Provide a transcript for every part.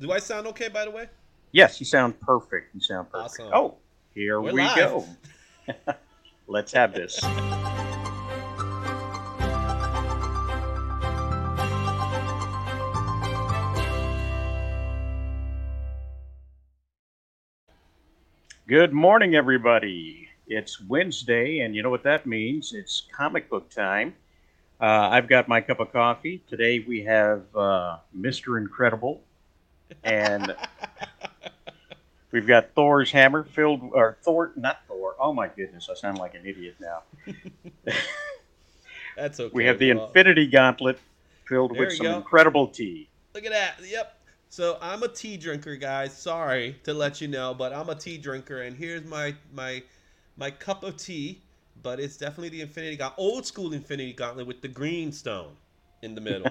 Do I sound okay, by the way? Yes, you sound perfect. You sound perfect. Awesome. Oh, here We're we live. go. Let's have this. Good morning, everybody. It's Wednesday, and you know what that means? It's comic book time. Uh, I've got my cup of coffee. Today we have uh, Mr. Incredible, and we've got Thor's hammer filled, or Thor, not Thor. Oh my goodness, I sound like an idiot now. That's okay. We have the well, Infinity Gauntlet filled with some go. incredible tea. Look at that. Yep. So I'm a tea drinker, guys. Sorry to let you know, but I'm a tea drinker, and here's my my my cup of tea. But it's definitely the Infinity Gauntlet, old school Infinity Gauntlet with the green stone in the middle,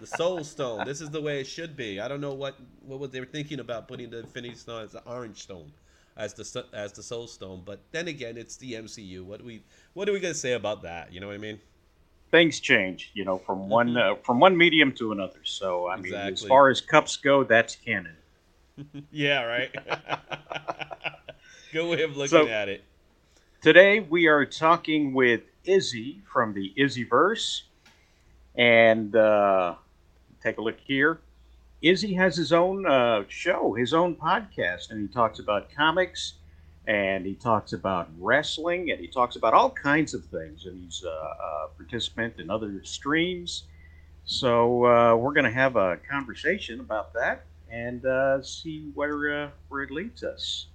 the Soul Stone. This is the way it should be. I don't know what what was they were thinking about putting the Infinity Stone as the orange stone, as the as the Soul Stone. But then again, it's the MCU. What do we what are we gonna say about that? You know what I mean? Things change, you know, from one uh, from one medium to another. So I mean, as far as cups go, that's canon. Yeah, right. Good way of looking So- at it. Today we are talking with Izzy from the Izzyverse, and uh, take a look here. Izzy has his own uh, show, his own podcast, and he talks about comics, and he talks about wrestling, and he talks about all kinds of things. And he's a, a participant in other streams. So uh, we're going to have a conversation about that and uh, see where uh, where it leads us.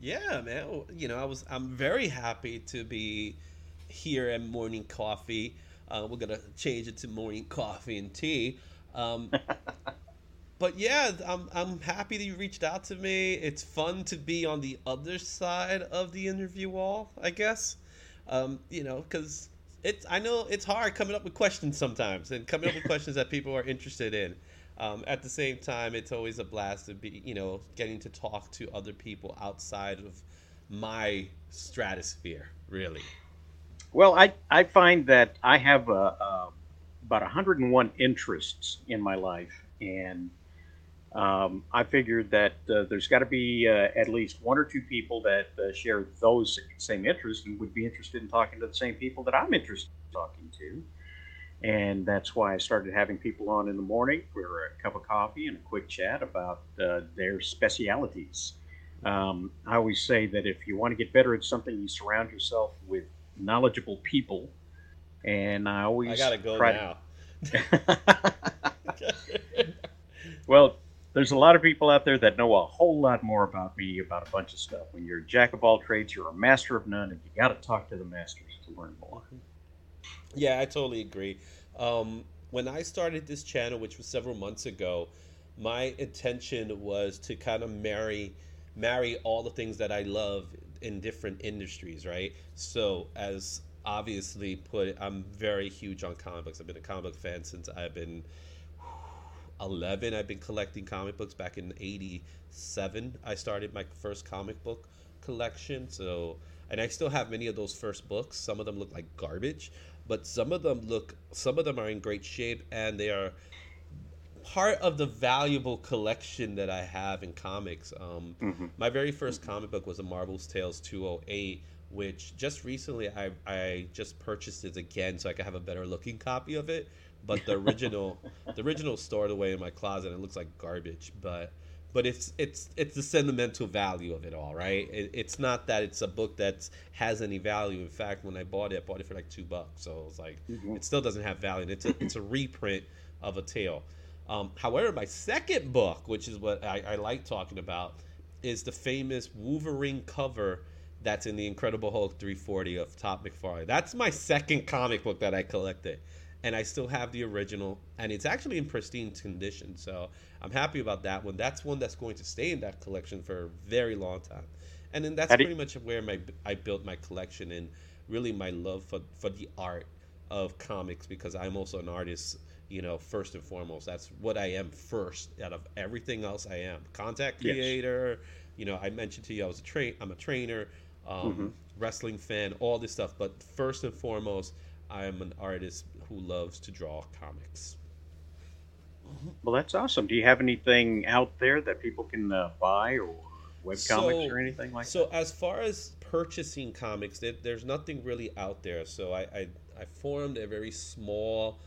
Yeah, man. You know, I was I'm very happy to be here at Morning Coffee. Uh, we're gonna change it to Morning Coffee and Tea. Um, but yeah, I'm I'm happy that you reached out to me. It's fun to be on the other side of the interview wall, I guess. Um, you know, because it's I know it's hard coming up with questions sometimes, and coming up with questions that people are interested in. Um, at the same time, it's always a blast to be, you know, getting to talk to other people outside of my stratosphere, really. Well, I, I find that I have uh, uh, about 101 interests in my life, and um, I figured that uh, there's got to be uh, at least one or two people that uh, share those same interests and would be interested in talking to the same people that I'm interested in talking to. And that's why I started having people on in the morning for a cup of coffee and a quick chat about uh, their specialities. Um, I always say that if you want to get better at something, you surround yourself with knowledgeable people. And I always I gotta go now. well, there's a lot of people out there that know a whole lot more about me about a bunch of stuff. When you're a jack of all trades, you're a master of none, and you got to talk to the masters to learn more. Yeah, I totally agree. Um, when I started this channel, which was several months ago, my intention was to kind of marry marry all the things that I love in different industries, right? So, as obviously put, I'm very huge on comic books. I've been a comic book fan since I've been 11. I've been collecting comic books back in 87. I started my first comic book collection. So, and I still have many of those first books. Some of them look like garbage, but some of them look, some of them are in great shape and they are part of the valuable collection that I have in comics. Um, Mhm. my very first comic book was a Marvel's Tales 208, which just recently I, I just purchased it again so I could have a better looking copy of it. But the original the original stored away in my closet and it looks like garbage. But but it's it's it's the sentimental value of it all, right? It, it's not that it's a book that has any value. In fact, when I bought it, I bought it for like two bucks. So it was like Mhm. it still doesn't have value. And it's a it's a reprint of a tale. Um, however, my second book, which is what I, I like talking about, is the famous Wolverine cover that's in the Incredible Hulk 340 of Todd McFarlane. That's my second comic book that I collected. And I still have the original, and it's actually in pristine condition. So I'm happy about that one. That's one that's going to stay in that collection for a very long time. And then that's pretty much where my I built my collection and really my love for, for the art of comics because I'm also an artist you know, first and foremost. That's what I am first out of everything else I am. Content Yes. creator, you know, I mentioned to you I was a train I'm a trainer, um, Mhm. wrestling fan, all this stuff, but first and foremost, I am an artist who loves to draw comics. Well, that's awesome. Do you have anything out there that people can uh, buy or web comics So, or anything like that? so as far as purchasing comics, there, there's nothing really out there. So I, I, I formed a very small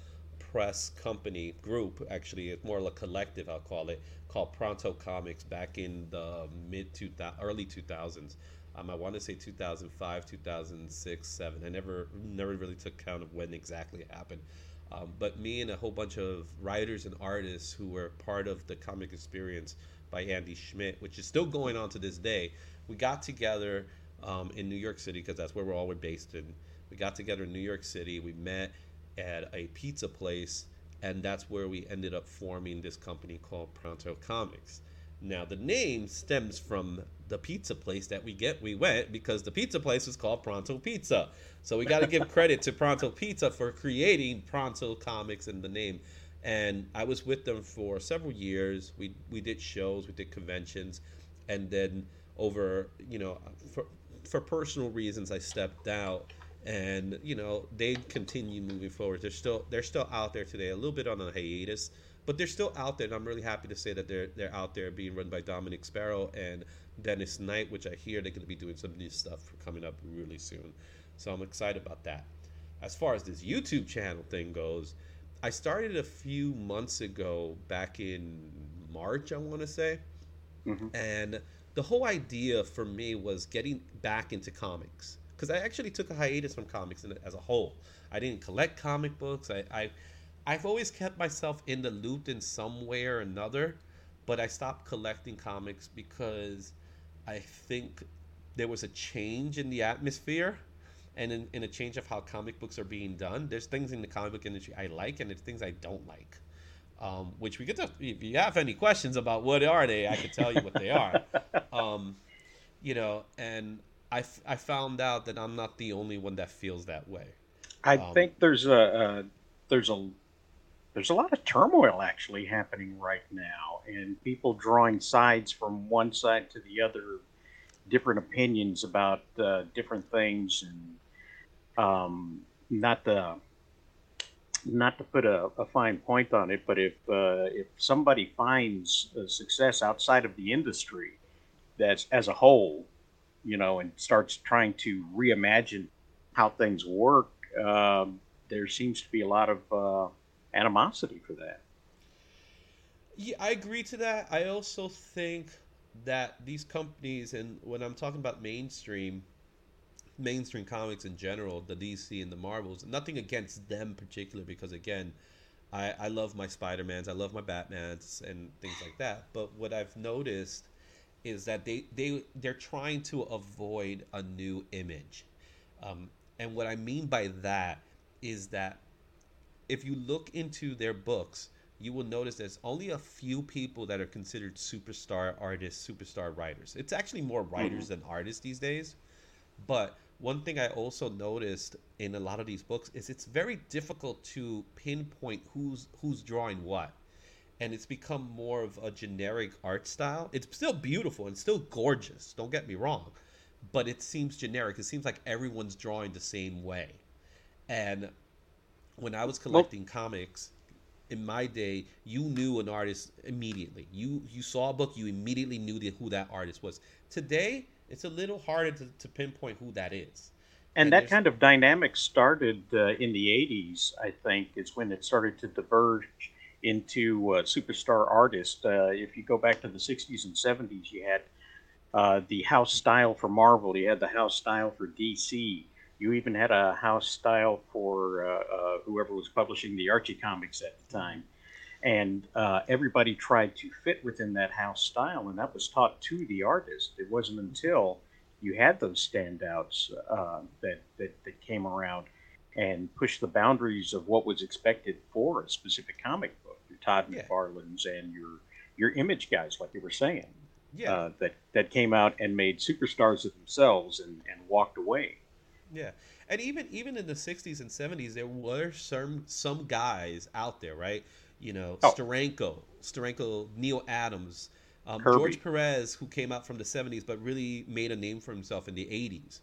press company group. Actually, it's more like a collective. I'll call it called Pronto Comics back in the mid two early two thousands. Um, I want to say 2005, 2006, seven. I never never really took count of when exactly it happened. Um, but me and a whole bunch of writers and artists who were part of the comic experience by Andy Schmidt, which is still going on to this day, we got together um, in New York City because that's where we're all we're based in. We got together in New York City. We met at a pizza place, and that's where we ended up forming this company called Pronto Comics. Now the name stems from the pizza place that we get we went because the pizza place was called Pronto Pizza. So we got to give credit to Pronto Pizza for creating Pronto Comics and the name. And I was with them for several years. We we did shows, we did conventions, and then over you know for for personal reasons I stepped out and you know they continue moving forward. They're still they're still out there today, a little bit on a hiatus, but they're still out there. And I'm really happy to say that they're they're out there being run by Dominic Sparrow and Dennis Knight, which I hear they're going to be doing some new stuff coming up really soon. So I'm excited about that. As far as this YouTube channel thing goes, I started a few months ago, back in March, I want to say, that? hmm and the whole idea for me was getting back into comics because I actually took a hiatus from comics as a whole. I didn't collect comic books. I, I I've always kept myself in the loop in some way or another, but I stopped collecting comics because I think there was a change in the atmosphere and in, in a change of how comic books are being done. There's things in the comic book industry I like and there's things I don't like. Um, which we get to. if you have any questions about what are they, I could tell you what they are. Um, you know, and I, f- I found out that I'm not the only one that feels that way. I Um, think there's a uh, there's a there's a lot of turmoil actually happening right now, and people drawing sides from one side to the other, different opinions about uh, different things, and um, not the not to put a, a fine point on it, but if uh, if somebody finds success outside of the industry, that's as a whole, you know, and starts trying to reimagine how things work, um, there seems to be a lot of uh, animosity for that. Yeah, I agree to that. I also think that these companies, and when I'm talking about mainstream, mainstream comics in general, the DC and the Marvels, nothing against them particular, because again, I, I love my Spider Mans, I love my Batmans, and things like that. But what I've noticed is that they they they're trying to avoid a new image, um, and what I mean by that is that if you look into their books, you will notice there's only a few people that are considered superstar artists, superstar writers. It's actually more writers than artists these days. But one thing I also noticed in a lot of these books is it's very difficult to pinpoint who's who's drawing what. And it's become more of a generic art style. It's still beautiful and still gorgeous, don't get me wrong. But it seems generic. It seems like everyone's drawing the same way. And when I was Well, collecting comics in my day, you knew an artist immediately. You you saw a book, you immediately knew the, who that artist was. Today, it's a little harder to, to pinpoint who that is. and And that kind of dynamic started uh, in the 80s, I think, is when it started to diverge into uh, superstar artists. Uh, if you go back to the 60s and 70s, you had uh, the house style for Marvel, you had the house style for DC. You even had a house style for uh, uh, whoever was publishing the Archie comics at the time. And uh, everybody tried to fit within that house style, and that was taught to the artist. It wasn't until you had those standouts that, that that came around and pushed the boundaries of what was expected for a specific comic Todd Yeah. McFarlane's and your your image guys, like you were saying, Yeah, uh, that that came out and made superstars of themselves and, and walked away. yeah. And even even in the 60s and 70s, there were some some guys out there, right? You know, Oh, Steranko, Steranko, Neal Adams, um, George Perez, who came out from the 70s but really made a name for himself in the 80s.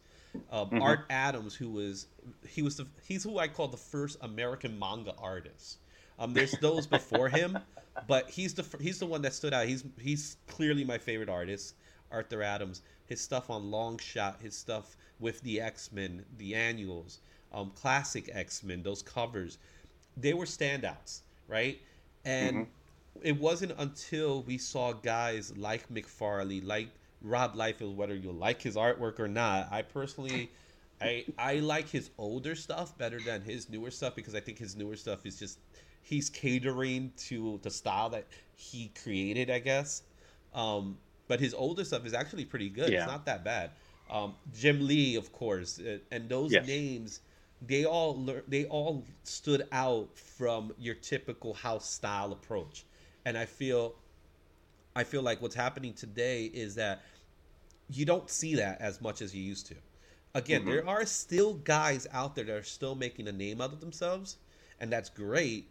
Um, hmm Art Adams, who was he was the he's who I call the first American manga artist. Um, there's those before him, but he's the he's the one that stood out. He's he's clearly my favorite artist, Arthur Adams. His stuff on Long Shot, his stuff with the X Men, the annuals, um, classic X Men, those covers, they were standouts, right? And mm-hmm. it wasn't until we saw guys like McFarlane, like Rob Liefeld, whether you like his artwork or not. I personally. I, I like his older stuff better than his newer stuff because I think his newer stuff is just he's catering to the style that he created, I guess. Um, but his older stuff is actually pretty good. Yeah. It's not that bad. Um, Jim Lee, of course, uh, and those yes. names, they all they all stood out from your typical house style approach, and I feel, I feel like what's happening today is that you don't see that as much as you used to. Again, mm-hmm. there are still guys out there that are still making a name out of themselves, and that's great.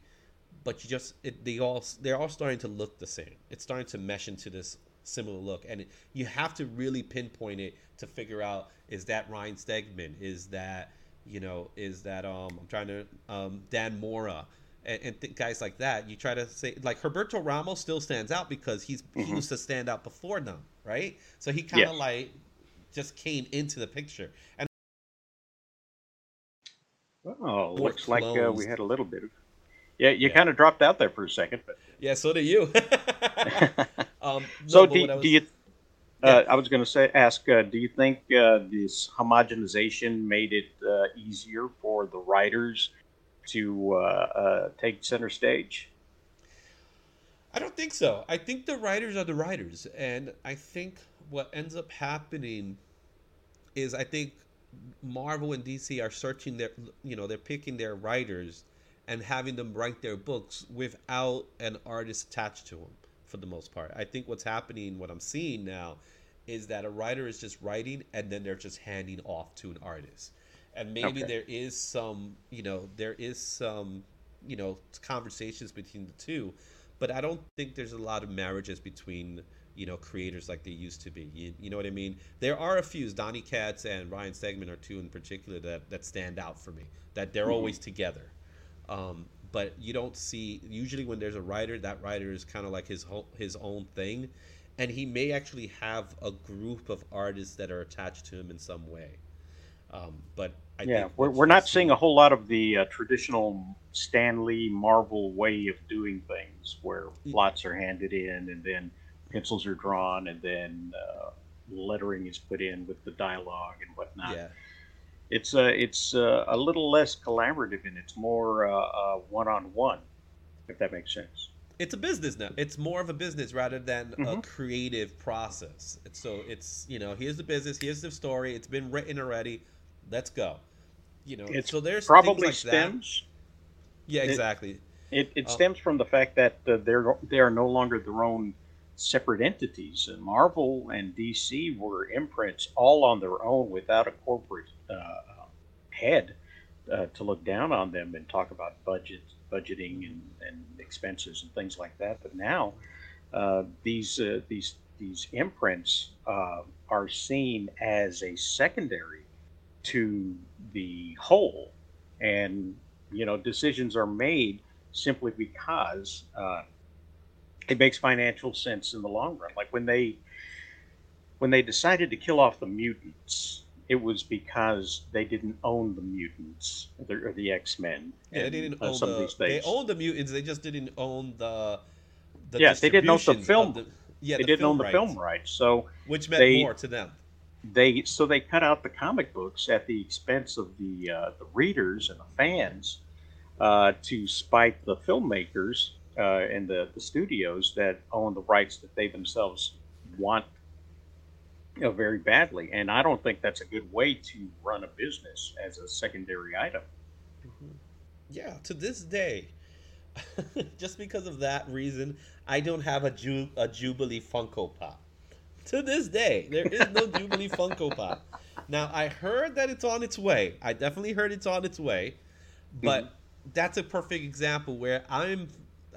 But you just it, they all they're all starting to look the same. It's starting to mesh into this similar look, and it, you have to really pinpoint it to figure out is that Ryan Stegman, is that you know, is that um I'm trying to um Dan Mora. And, and th- guys like that, you try to say like Humberto Ramos still stands out because he's mm-hmm. he used to stand out before them, right? So he kind of yes. like just came into the picture. And oh, looks like uh, we had a little bit of. Yeah, you yeah. kind of dropped out there for a second, but yeah, so do you. um, so no, do, was... do you? Uh, I was going to say, ask, uh, do you think uh, this homogenization made it uh, easier for the writers to uh, take center stage? I don't think so. I think the writers are the writers, and I think what ends up happening is I think Marvel and DC are searching their, you know, they're picking their writers and having them write their books without an artist attached to them for the most part. I think what's happening, what I'm seeing now, is that a writer is just writing and then they're just handing off to an artist. And maybe okay. there is some, you know, there is some, you know, conversations between the two, but I don't think there's a lot of marriages between you know creators like they used to be. You, you know what I mean? There are a few. Donny Cates and Ryan Stegman are two in particular that that stand out for me. That they're mm-hmm. always together. Um, but you don't see usually when there's a writer, that writer is kind of like his whole, his own thing, and he may actually have a group of artists that are attached to him in some way. Um, but I yeah, we're, we're not seeing a whole lot of the uh, traditional Stan Lee Marvel way of doing things, where plots are handed in and then pencils are drawn and then uh, lettering is put in with the dialogue and whatnot. Yeah. It's uh, it's uh, a little less collaborative and it's more one on one, if that makes sense. It's a business now. It's more of a business rather than mm-hmm. a creative process. So it's you know here's the business, here's the story. It's been written already. Let's go. You know, it's so there's probably like stems. That. Yeah, exactly. It, it, it um, stems from the fact that uh, they're they are no longer their own separate entities. And Marvel and DC were imprints all on their own without a corporate uh, head uh, to look down on them and talk about budget, budgeting and, and expenses and things like that. But now uh, these uh, these these imprints uh, are seen as a secondary to the whole, and you know decisions are made simply because uh, it makes financial sense in the long run. Like when they when they decided to kill off the mutants, it was because they didn't own the mutants or the X Men. Yeah, they didn't uh, own the. They owned the mutants. They just didn't own the. the yeah, they didn't own the film. The, yeah, they the didn't own the rights, film rights. So which meant they, more to them. They so they cut out the comic books at the expense of the uh, the readers and the fans uh, to spite the filmmakers uh, and the, the studios that own the rights that they themselves want you know, very badly. And I don't think that's a good way to run a business as a secondary item. Mm-hmm. Yeah, to this day, just because of that reason, I don't have a, Ju- a Jubilee Funko Pop. To this day, there is no Jubilee Funko Pop. Now, I heard that it's on its way. I definitely heard it's on its way, but mm-hmm. that's a perfect example where I'm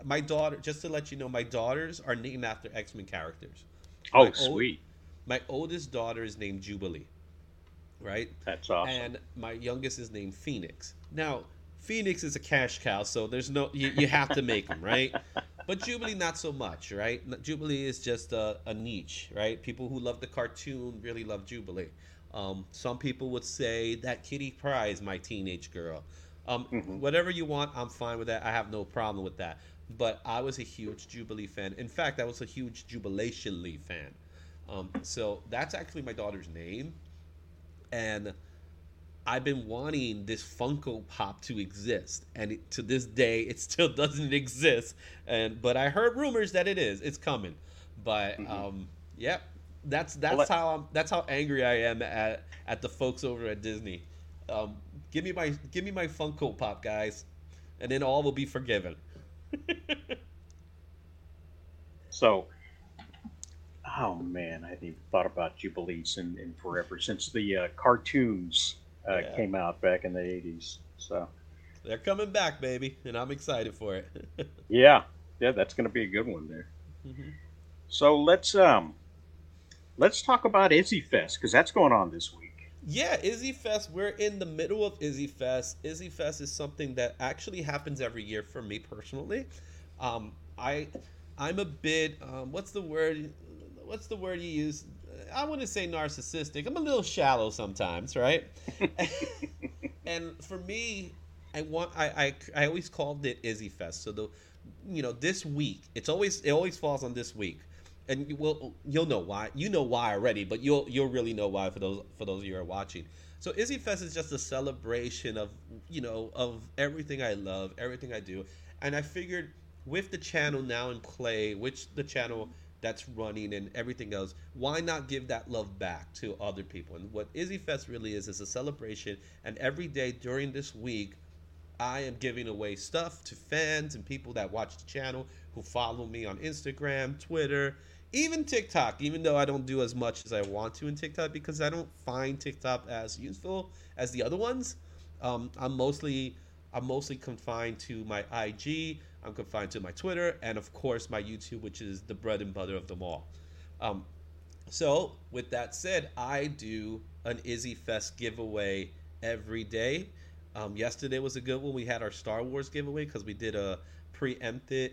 my daughter. Just to let you know, my daughters are named after X Men characters. Oh, my sweet. Old, my oldest daughter is named Jubilee. Right. That's awesome. And my youngest is named Phoenix. Now, Phoenix is a cash cow, so there's no you, you have to make them right. but Jubilee not so much, right? Jubilee is just a, a, niche, right? People who love the cartoon really love Jubilee. Um, some people would say that Kitty Pryde is my teenage girl. Um, mm-hmm. Whatever you want, I'm fine with that. I have no problem with that. But I was a huge Jubilee fan. In fact, I was a huge Jubilation Lee fan. Um, so that's actually my daughter's name, and I've been wanting this Funko Pop to exist, and it, to this day, it still doesn't exist. And but I heard rumors that it is. It's coming. But mm-hmm. um, yep, that's that's well, how I'm, that's how angry I am at at the folks over at Disney. Um, give me my give me my Funko Pop, guys, and then all will be forgiven. so, oh man, I haven't even thought about Jubilees in, in forever since the uh, cartoons uh, yeah. came out back in the '80s. So they're coming back, baby, and I'm excited for it. yeah, yeah, that's going to be a good one there. Mm-hmm. So let's um, let's talk about Izzy Fest because that's going on this week. Yeah, Izzy Fest. We're in the middle of Izzy Fest. Izzy Fest is something that actually happens every year for me personally. Um, I, I'm a bit. Um, what's the word? What's the word you use? I want to say narcissistic. I'm a little shallow sometimes, right? and for me, I want. I, I I always called it Izzy Fest. So the, you know, this week it's always it always falls on this week and you will you'll know why. You know why already, but you'll you'll really know why for those for those of you who are watching. So Izzy Fest is just a celebration of you know of everything I love, everything I do, and I figured with the channel now in play, which the channel that's running and everything else, why not give that love back to other people? And what Izzy Fest really is is a celebration, and every day during this week, I am giving away stuff to fans and people that watch the channel who follow me on Instagram, Twitter, even TikTok, even though I don't do as much as I want to in TikTok because I don't find TikTok as useful as the other ones. Um, I'm mostly I'm mostly confined to my IG. I'm confined to my Twitter and of course my YouTube, which is the bread and butter of them all. Um, so with that said, I do an Izzy Fest giveaway every day. Um, yesterday was a good one. We had our Star Wars giveaway because we did a preempted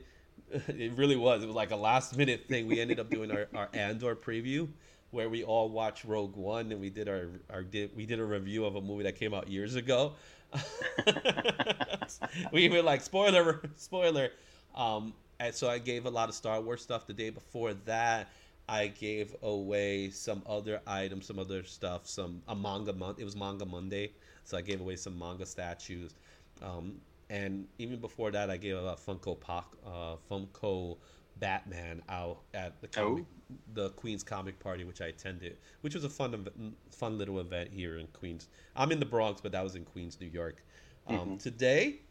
it really was. It was like a last minute thing. We ended up doing our, our Andor preview where we all watched Rogue One and we did our, our did we did a review of a movie that came out years ago. we were like spoiler spoiler. Um, and so I gave a lot of Star Wars stuff the day before that. I gave away some other items, some other stuff, some a manga month. It was Manga Monday, so I gave away some manga statues. Um, and even before that, I gave a Funko Pop, uh, Funko Batman out at the comic, oh. the Queens Comic Party, which I attended, which was a fun, fun little event here in Queens. I'm in the Bronx, but that was in Queens, New York. Um, mm-hmm. Today,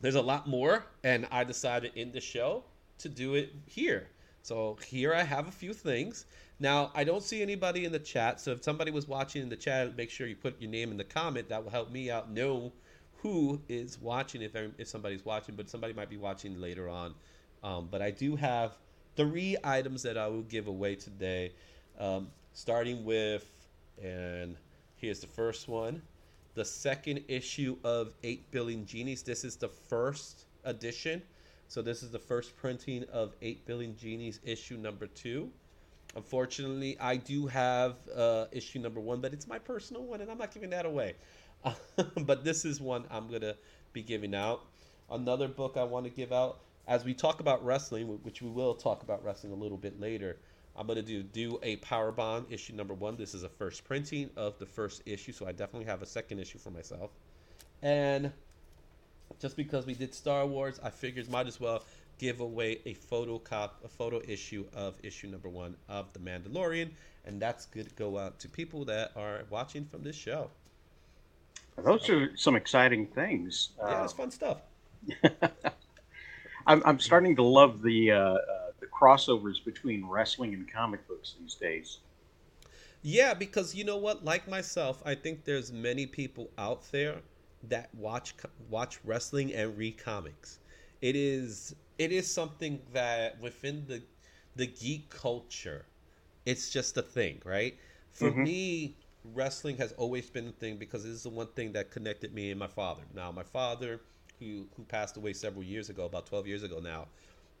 there's a lot more, and I decided in the show to do it here. So here I have a few things. Now I don't see anybody in the chat, so if somebody was watching in the chat, make sure you put your name in the comment. That will help me out know who is watching if if somebody's watching, but somebody might be watching later on. Um, but I do have three items that I will give away today, um, starting with, and here's the first one, the second issue of Eight Billion Genies. This is the first edition, so this is the first printing of Eight Billion Genies issue number two. Unfortunately, I do have uh, issue number one, but it's my personal one, and I'm not giving that away. but this is one I'm going to be giving out. Another book I want to give out, as we talk about wrestling, which we will talk about wrestling a little bit later. I'm going to do do a Power Bomb issue number one. This is a first printing of the first issue, so I definitely have a second issue for myself. And just because we did Star Wars, I figured might as well give away a photo cop, a photo issue of issue number one of The Mandalorian, and that's good to go out to people that are watching from this show. Those are some exciting things. Yeah, it's uh, fun stuff. I'm, I'm starting to love the uh, uh, the crossovers between wrestling and comic books these days. Yeah, because you know what? Like myself, I think there's many people out there that watch watch wrestling and read comics. It is it is something that within the the geek culture, it's just a thing, right? For mm-hmm. me, wrestling has always been a thing because this is the one thing that connected me and my father. Now, my father, who who passed away several years ago, about 12 years ago now,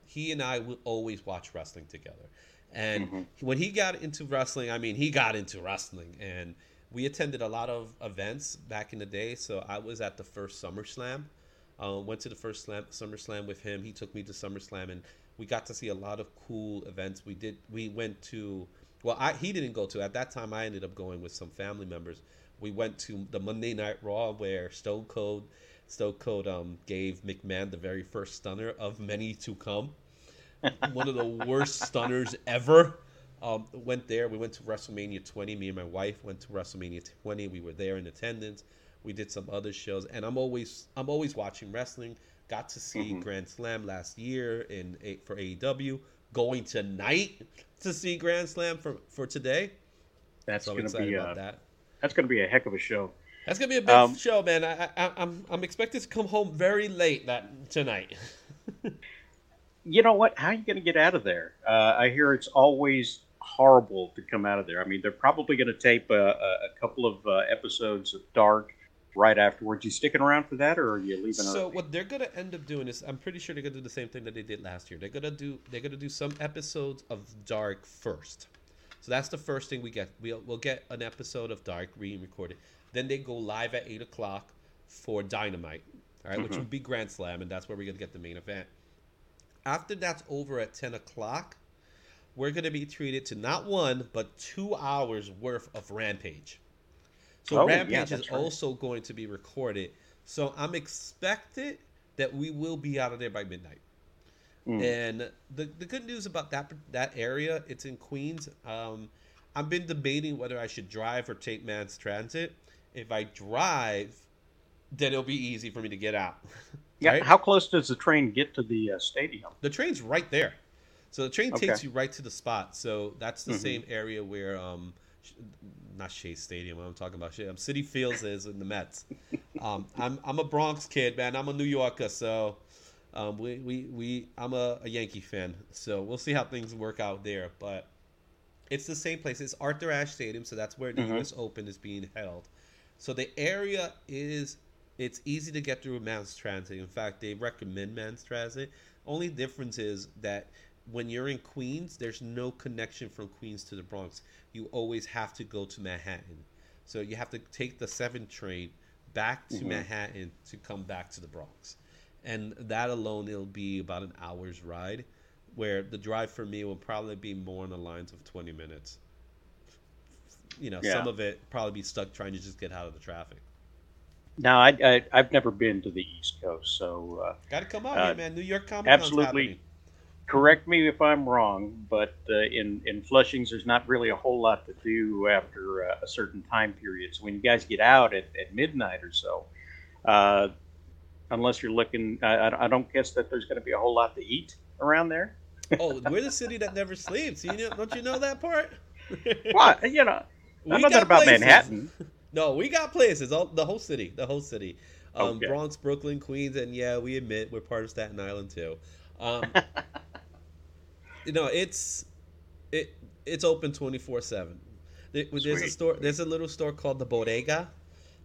he and I will always watch wrestling together. And Mhm. when he got into wrestling, I mean, he got into wrestling, and we attended a lot of events back in the day. So I was at the first SummerSlam. Uh, went to the first slam, SummerSlam with him. He took me to SummerSlam, and we got to see a lot of cool events. We did. We went to. Well, I, he didn't go to. At that time, I ended up going with some family members. We went to the Monday Night Raw where Stone Cold, Stone Cold um, gave McMahon the very first stunner of many to come. One of the worst stunners ever. Um, went there. We went to WrestleMania 20. Me and my wife went to WrestleMania 20. We were there in attendance. We did some other shows, and I'm always I'm always watching wrestling. Got to see Mhm. Grand Slam last year in for AEW. Going tonight to see Grand Slam for for today. That's So going to be about a, that. that's going to be a heck of a show. That's gonna be a big Um, show, man. I, I, I'm I'm expected to come home very late that tonight. You know what? How are you going to get out of there? Uh, I hear it's always horrible to come out of there. I mean, they're probably going to tape a, a, a couple of uh, episodes of Dark right afterwards. You sticking around for that, or are you leaving? So early? what they're gonna end up doing is, I'm pretty sure they're gonna do the same thing that they did last year. They're gonna do they're gonna do some episodes of Dark first. So that's the first thing we get. We'll we'll get an episode of Dark re-recorded. Then they go live at eight o'clock for Dynamite, all right, which Mhm. would be Grand Slam, and that's where we're gonna get the main event. After that's over at ten o'clock, we're gonna be treated to not one but two hours worth of Rampage. So Oh, yeah, Rampage is right. also going to be recorded. So I'm expected that we will be out of there by midnight. Mm. And the, the good news about that that area, it's in Queens. Um, I've been debating whether I should drive or take mass transit. If I drive, then it'll be easy for me to get out. yeah. right? How close does the train get to the uh, stadium? The train's right there. So the train takes you right to the spot. So that's the Mhm. same area where um not Shea Stadium, I'm talking about Shea, um, Citi Fields is in the Mets. Um I'm I'm a Bronx kid, man. I'm a New Yorker, so um we we, we I'm a, a Yankee fan. So we'll see how things work out there, but it's the same place. It's Arthur Ashe Stadium, so that's where the Mhm. US Open is being held. So the area is it's easy to get through mass transit. In fact, they recommend mass transit. Only difference is that when you're in Queens, there's no connection from Queens to the Bronx. You always have to go to Manhattan. So you have to take the 7 train back to Mhm. Manhattan to come back to the Bronx. And that alone it'll be about an hour's ride where the drive for me will probably be more on the lines of 20 minutes. You know, Yeah. some of it probably be stuck trying to just get out of the traffic. No, I, I I've never been to the East Coast, so uh, Got to come out Uh, here, man. New York Comic absolutely. Correct me if I'm wrong, but uh, in in Flushings, there's not really a whole lot to do after uh, a certain time period. So when you guys get out at, at midnight or so, uh, unless you're looking, I, I don't guess that there's going to be a whole lot to eat around there. oh, we're the city that never sleeps. You know, don't you know that part? What you know, We I know that about places. Manhattan. No, we got places. All the whole city, the whole city, um, Okay. Bronx, Brooklyn, Queens, and yeah, we admit we're part of Staten Island too. Um, you know, it's it it's open twenty four seven. There's a store. There's a little store called the Bodega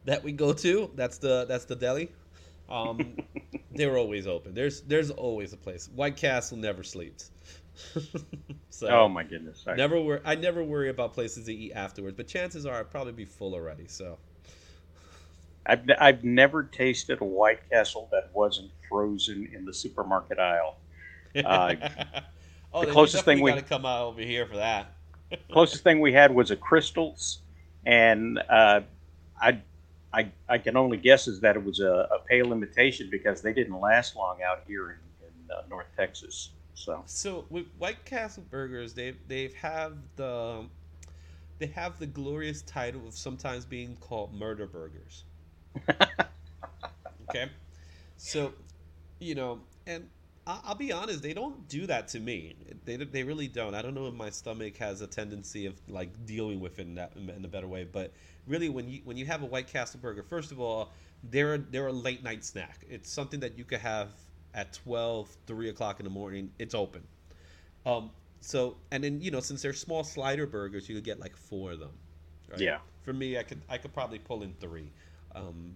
that we go to. That's the that's the deli. Um, they're always open. There's there's always a place. White Castle never sleeps. so Oh my goodness! I- never wor- I never worry about places to eat afterwards, but chances are I'd probably be full already. So I've, I've never tasted a White Castle that wasn't frozen in the supermarket aisle. Uh, oh, the closest thing we- got to come out over here for that. Closest thing we had was a Krystals, and uh, I, I, I can only guess is that it was a, a pale imitation because they didn't last long out here in, in uh, North Texas. So So with White Castle burgers, they they have the they have the glorious title of sometimes being called murder burgers. okay, so you know, and I'll be honest, they don't do that to me. They they really don't. I don't know if my stomach has a tendency of like dealing with it in that in a better way, but really when you when you have a White Castle burger, first of all, they're they're a late night snack. It's something that you could have at 12, 3 o'clock in the morning. It's open. Um, so and then you know since they're small slider burgers, you could get like four of them. right? yeah, For me, I could I could probably pull in three. Um,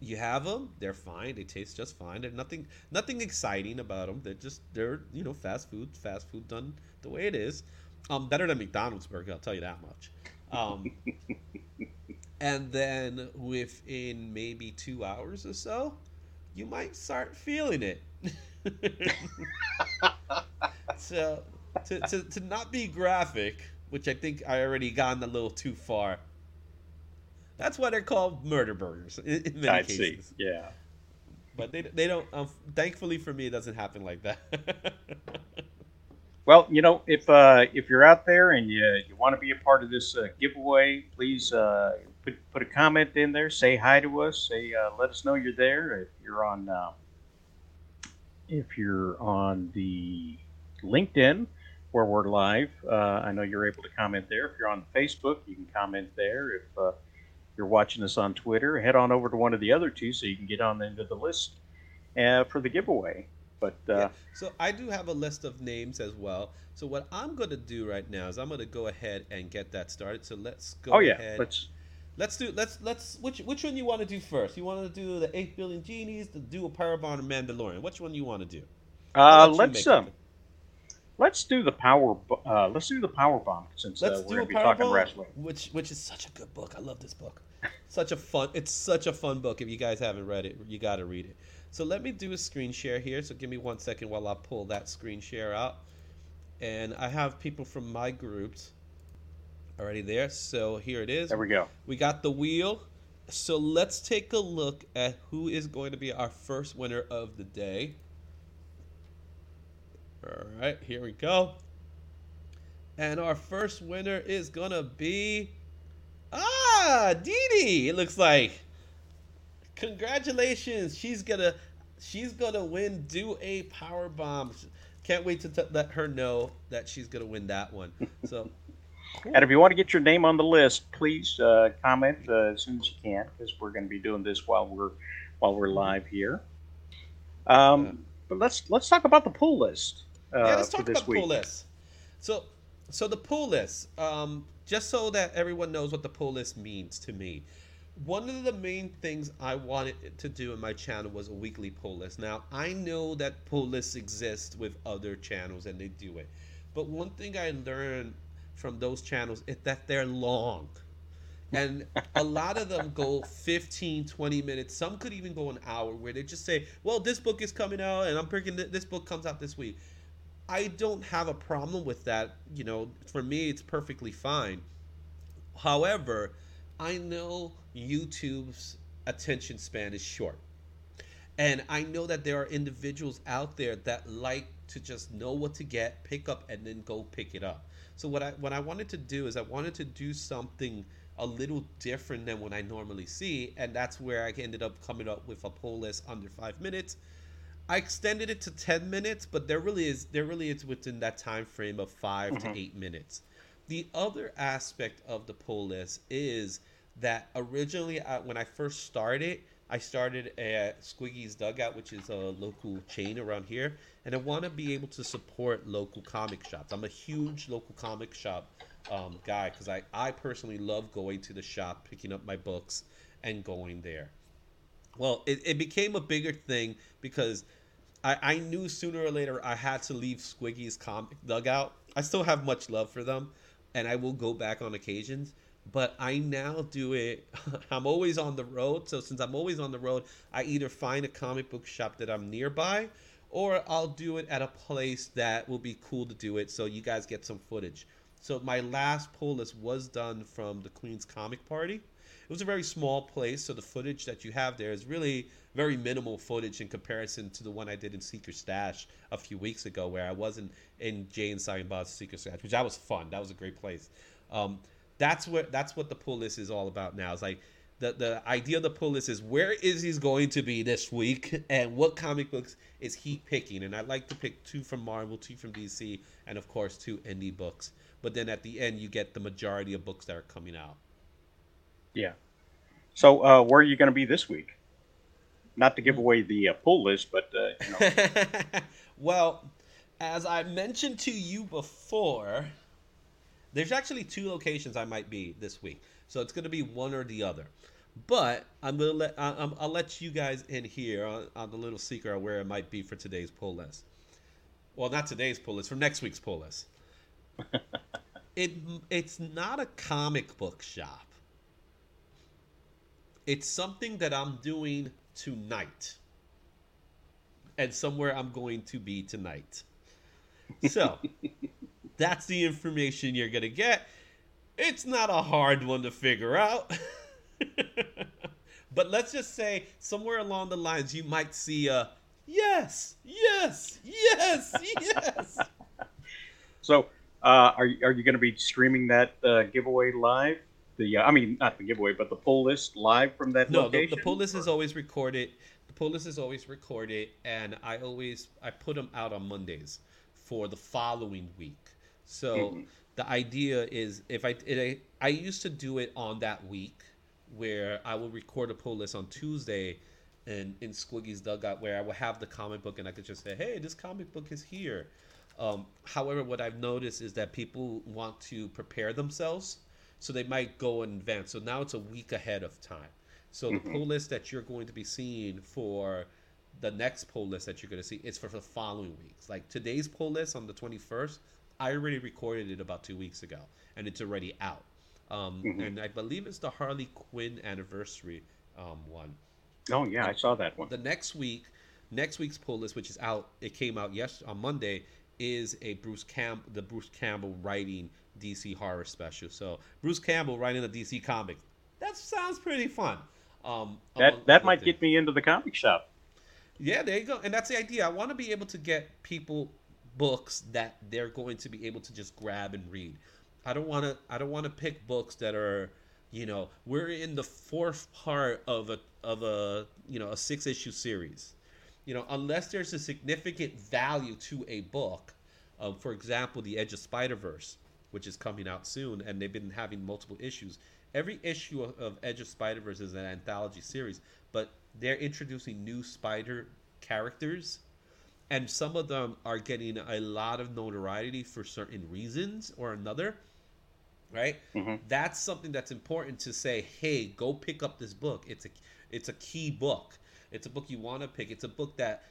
you have them, they're fine. They taste just fine. There's nothing nothing exciting about them. They're just they're you know fast food, fast food done the way it is. Um, better than McDonald's burger, I'll tell you that much. Um, and then within maybe two hours or so, you might start feeling it. so to, to, to not be graphic, which I think I already gotten a little too far. That's why they're called murder burgers in, in many I cases. See. Yeah. But they, they don't. Um, thankfully for me, it doesn't happen like that. well, you know, if uh, if you're out there and you you want to be a part of this uh, giveaway, please uh, put put a comment in there. Say hi to us. Say uh, let us know you're there. If you're on uh, if you're on the LinkedIn where we're live, uh, I know you're able to comment there. If you're on Facebook, you can comment there. If uh, you're watching us on Twitter, head on over to one of the other two so you can get on into the list uh, for the giveaway. But uh, yeah. so I do have a list of names as well. So what I'm going to do right now is I'm going to go ahead and get that started. So let's go. Oh yeah, ahead. let's Let's do let's let's which which one you want to do first? You want to do the eight billion genies, the dual power bomb, or Mandalorian? Which one you want to do? Uh, let's um, let's do the power. Uh, let's do the power bomb since uh, we're going to be talking bomb, wrestling. Which which is such a good book. I love this book. Such a fun. It's such a fun book. If you guys haven't read it, you got to read it. So let me do a screen share here. So give me one second while I pull that screen share out. And I have people from my groups already there. So here it is. There we go. We got the wheel. So let's take a look at who is going to be our first winner of the day. All right, here we go. And our first winner is going to be Ah, Dee Dee. It looks like. Congratulations. She's going to she's to win do a power bomb. Can't wait to t- let her know that she's going to win that one. So Cool. And if you want to get your name on the list, please uh, comment uh, as soon as you can, because we're going to be doing this while we're while we're live here. Um, yeah. But let's let's talk about the pool list. Uh, yeah, let's talk about the pull list. So, so the pool list. Um, just so that everyone knows what the pull list means to me. One of the main things I wanted to do in my channel was a weekly pull list. Now I know that pull lists exist with other channels and they do it, but one thing I learned from those channels is that they're long. And a lot of them go 15, 20 minutes. Some could even go an hour where they just say, well, this book is coming out and I'm picking this book comes out this week. I don't have a problem with that. You know, for me, it's perfectly fine. However, I know YouTube's attention span is short. And I know that there are individuals out there that like to just know what to get, pick up, and then go pick it up. So what I what I wanted to do is I wanted to do something a little different than what I normally see, and that's where I ended up coming up with a poll list under five minutes. I extended it to ten minutes, but there really is there really is within that time frame of 5 mm-hmm. to eight minutes. The other aspect of the pull list is that originally I, when I first started, I started at Squiggy's Dugout, which is a local chain around here, and I want to be able to support local comic shops. I'm a huge local comic shop um, guy because I, I personally love going to the shop, picking up my books, and going there. Well, it, it became a bigger thing because I, I knew sooner or later I had to leave Squiggy's comic dugout. I still have much love for them, and I will go back on occasions but I now do it. I'm always on the road. So since I'm always on the road, I either find a comic book shop that I'm nearby or I'll do it at a place that will be cool to do it so you guys get some footage. So my last pull list was done from the Queen's Comic Party. It was a very small place, so the footage that you have there is really very minimal footage in comparison to the one I did in Secret Stash a few weeks ago, where I wasn't in Jay and Bob's Secret Stash, which that was fun. That was a great place. Um, that's what that's what the pull list is all about now. It's like the the idea of the pull list is where is he going to be this week and what comic books is he picking? And I'd like to pick two from Marvel, two from DC, and of course two indie books. But then at the end you get the majority of books that are coming out. Yeah. So uh, where are you going to be this week? Not to give away the uh, pull list, but uh, you know. well, as I mentioned to you before, there's actually two locations I might be this week. So it's going to be one or the other. But I'm gonna let I, I'm, I'll let you guys in here on, on the little secret of where it might be for today's pull list. Well, not today's pull list, for next week's pull list. it it's not a comic book shop. It's something that I'm doing tonight. And somewhere I'm going to be tonight. So, that's the information you're going to get. It's not a hard one to figure out. but let's just say somewhere along the lines you might see a yes, yes, yes, yes. so, uh, are are you going to be streaming that uh, giveaway live? The uh, I mean, not the giveaway, but the pull list live from that no, location. No, the, the pull list is always recorded. The pull list is always recorded, and I always I put them out on Mondays for the following week. So mm-hmm. the idea is if I it, I used to do it on that week where I would record a pull list on Tuesday and in Squiggy's dugout where I would have the comic book and I could just say, hey, this comic book is here. Um, however, what I've noticed is that people want to prepare themselves, so they might go in advance. So now it's a week ahead of time. So mm-hmm. the pull list that you're going to be seeing for the next pull list that you're going to see is for the following weeks. Like today's pull list on the 21st, I already recorded it about two weeks ago, and it's already out. Um, mm-hmm. And I believe it's the Harley Quinn anniversary um, one. Oh yeah, I saw that one. The next week, next week's pull list, which is out, it came out yes on Monday, is a Bruce Camp the Bruce Campbell writing DC horror special. So Bruce Campbell writing a DC comic. That sounds pretty fun. Um, that that might get me into the comic shop. Yeah, there you go. And that's the idea. I want to be able to get people books that they're going to be able to just grab and read. I don't want to I don't want to pick books that are, you know, we're in the fourth part of a of a, you know, a six issue series. You know, unless there's a significant value to a book, uh, for example, The Edge of Spider Verse, which is coming out soon, and they've been having multiple issues. Every issue of, of Edge of Spider Verse is an anthology series, but they're introducing new Spider characters and some of them are getting a lot of notoriety for certain reasons or another right mm-hmm. that's something that's important to say hey go pick up this book it's a it's a key book it's a book you want to pick it's a book that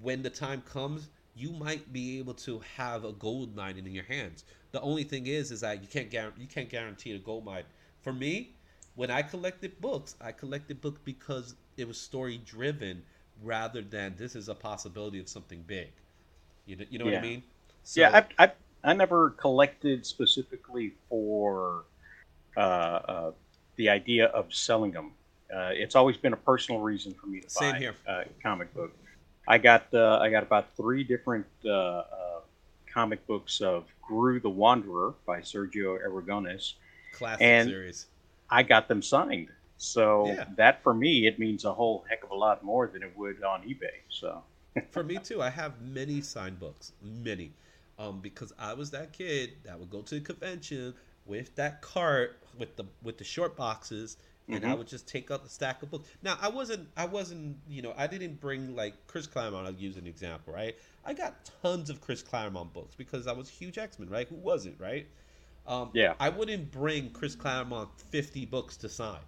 when the time comes you might be able to have a gold mine in your hands the only thing is is that you can't guarantee you can't guarantee a gold mine for me when i collected books i collected books because it was story driven rather than this is a possibility of something big. You know, you know yeah. what I mean? So, yeah, I, I, I never collected specifically for uh, uh, the idea of selling them. Uh, it's always been a personal reason for me to Same buy here. a comic book. I got uh, I got about three different uh, uh, comic books of Groo the Wanderer by Sergio Aragonés. Classic and series. I got them signed. So yeah. that for me, it means a whole heck of a lot more than it would on eBay. So for me too, I have many signed books, many, um, because I was that kid that would go to the convention with that cart with the with the short boxes, and mm-hmm. I would just take out the stack of books. Now I wasn't, I wasn't, you know, I didn't bring like Chris Claremont. I'll use an example, right? I got tons of Chris Claremont books because I was a huge X Men, right? Who wasn't, right? Um, yeah. I wouldn't bring Chris Claremont fifty books to sign.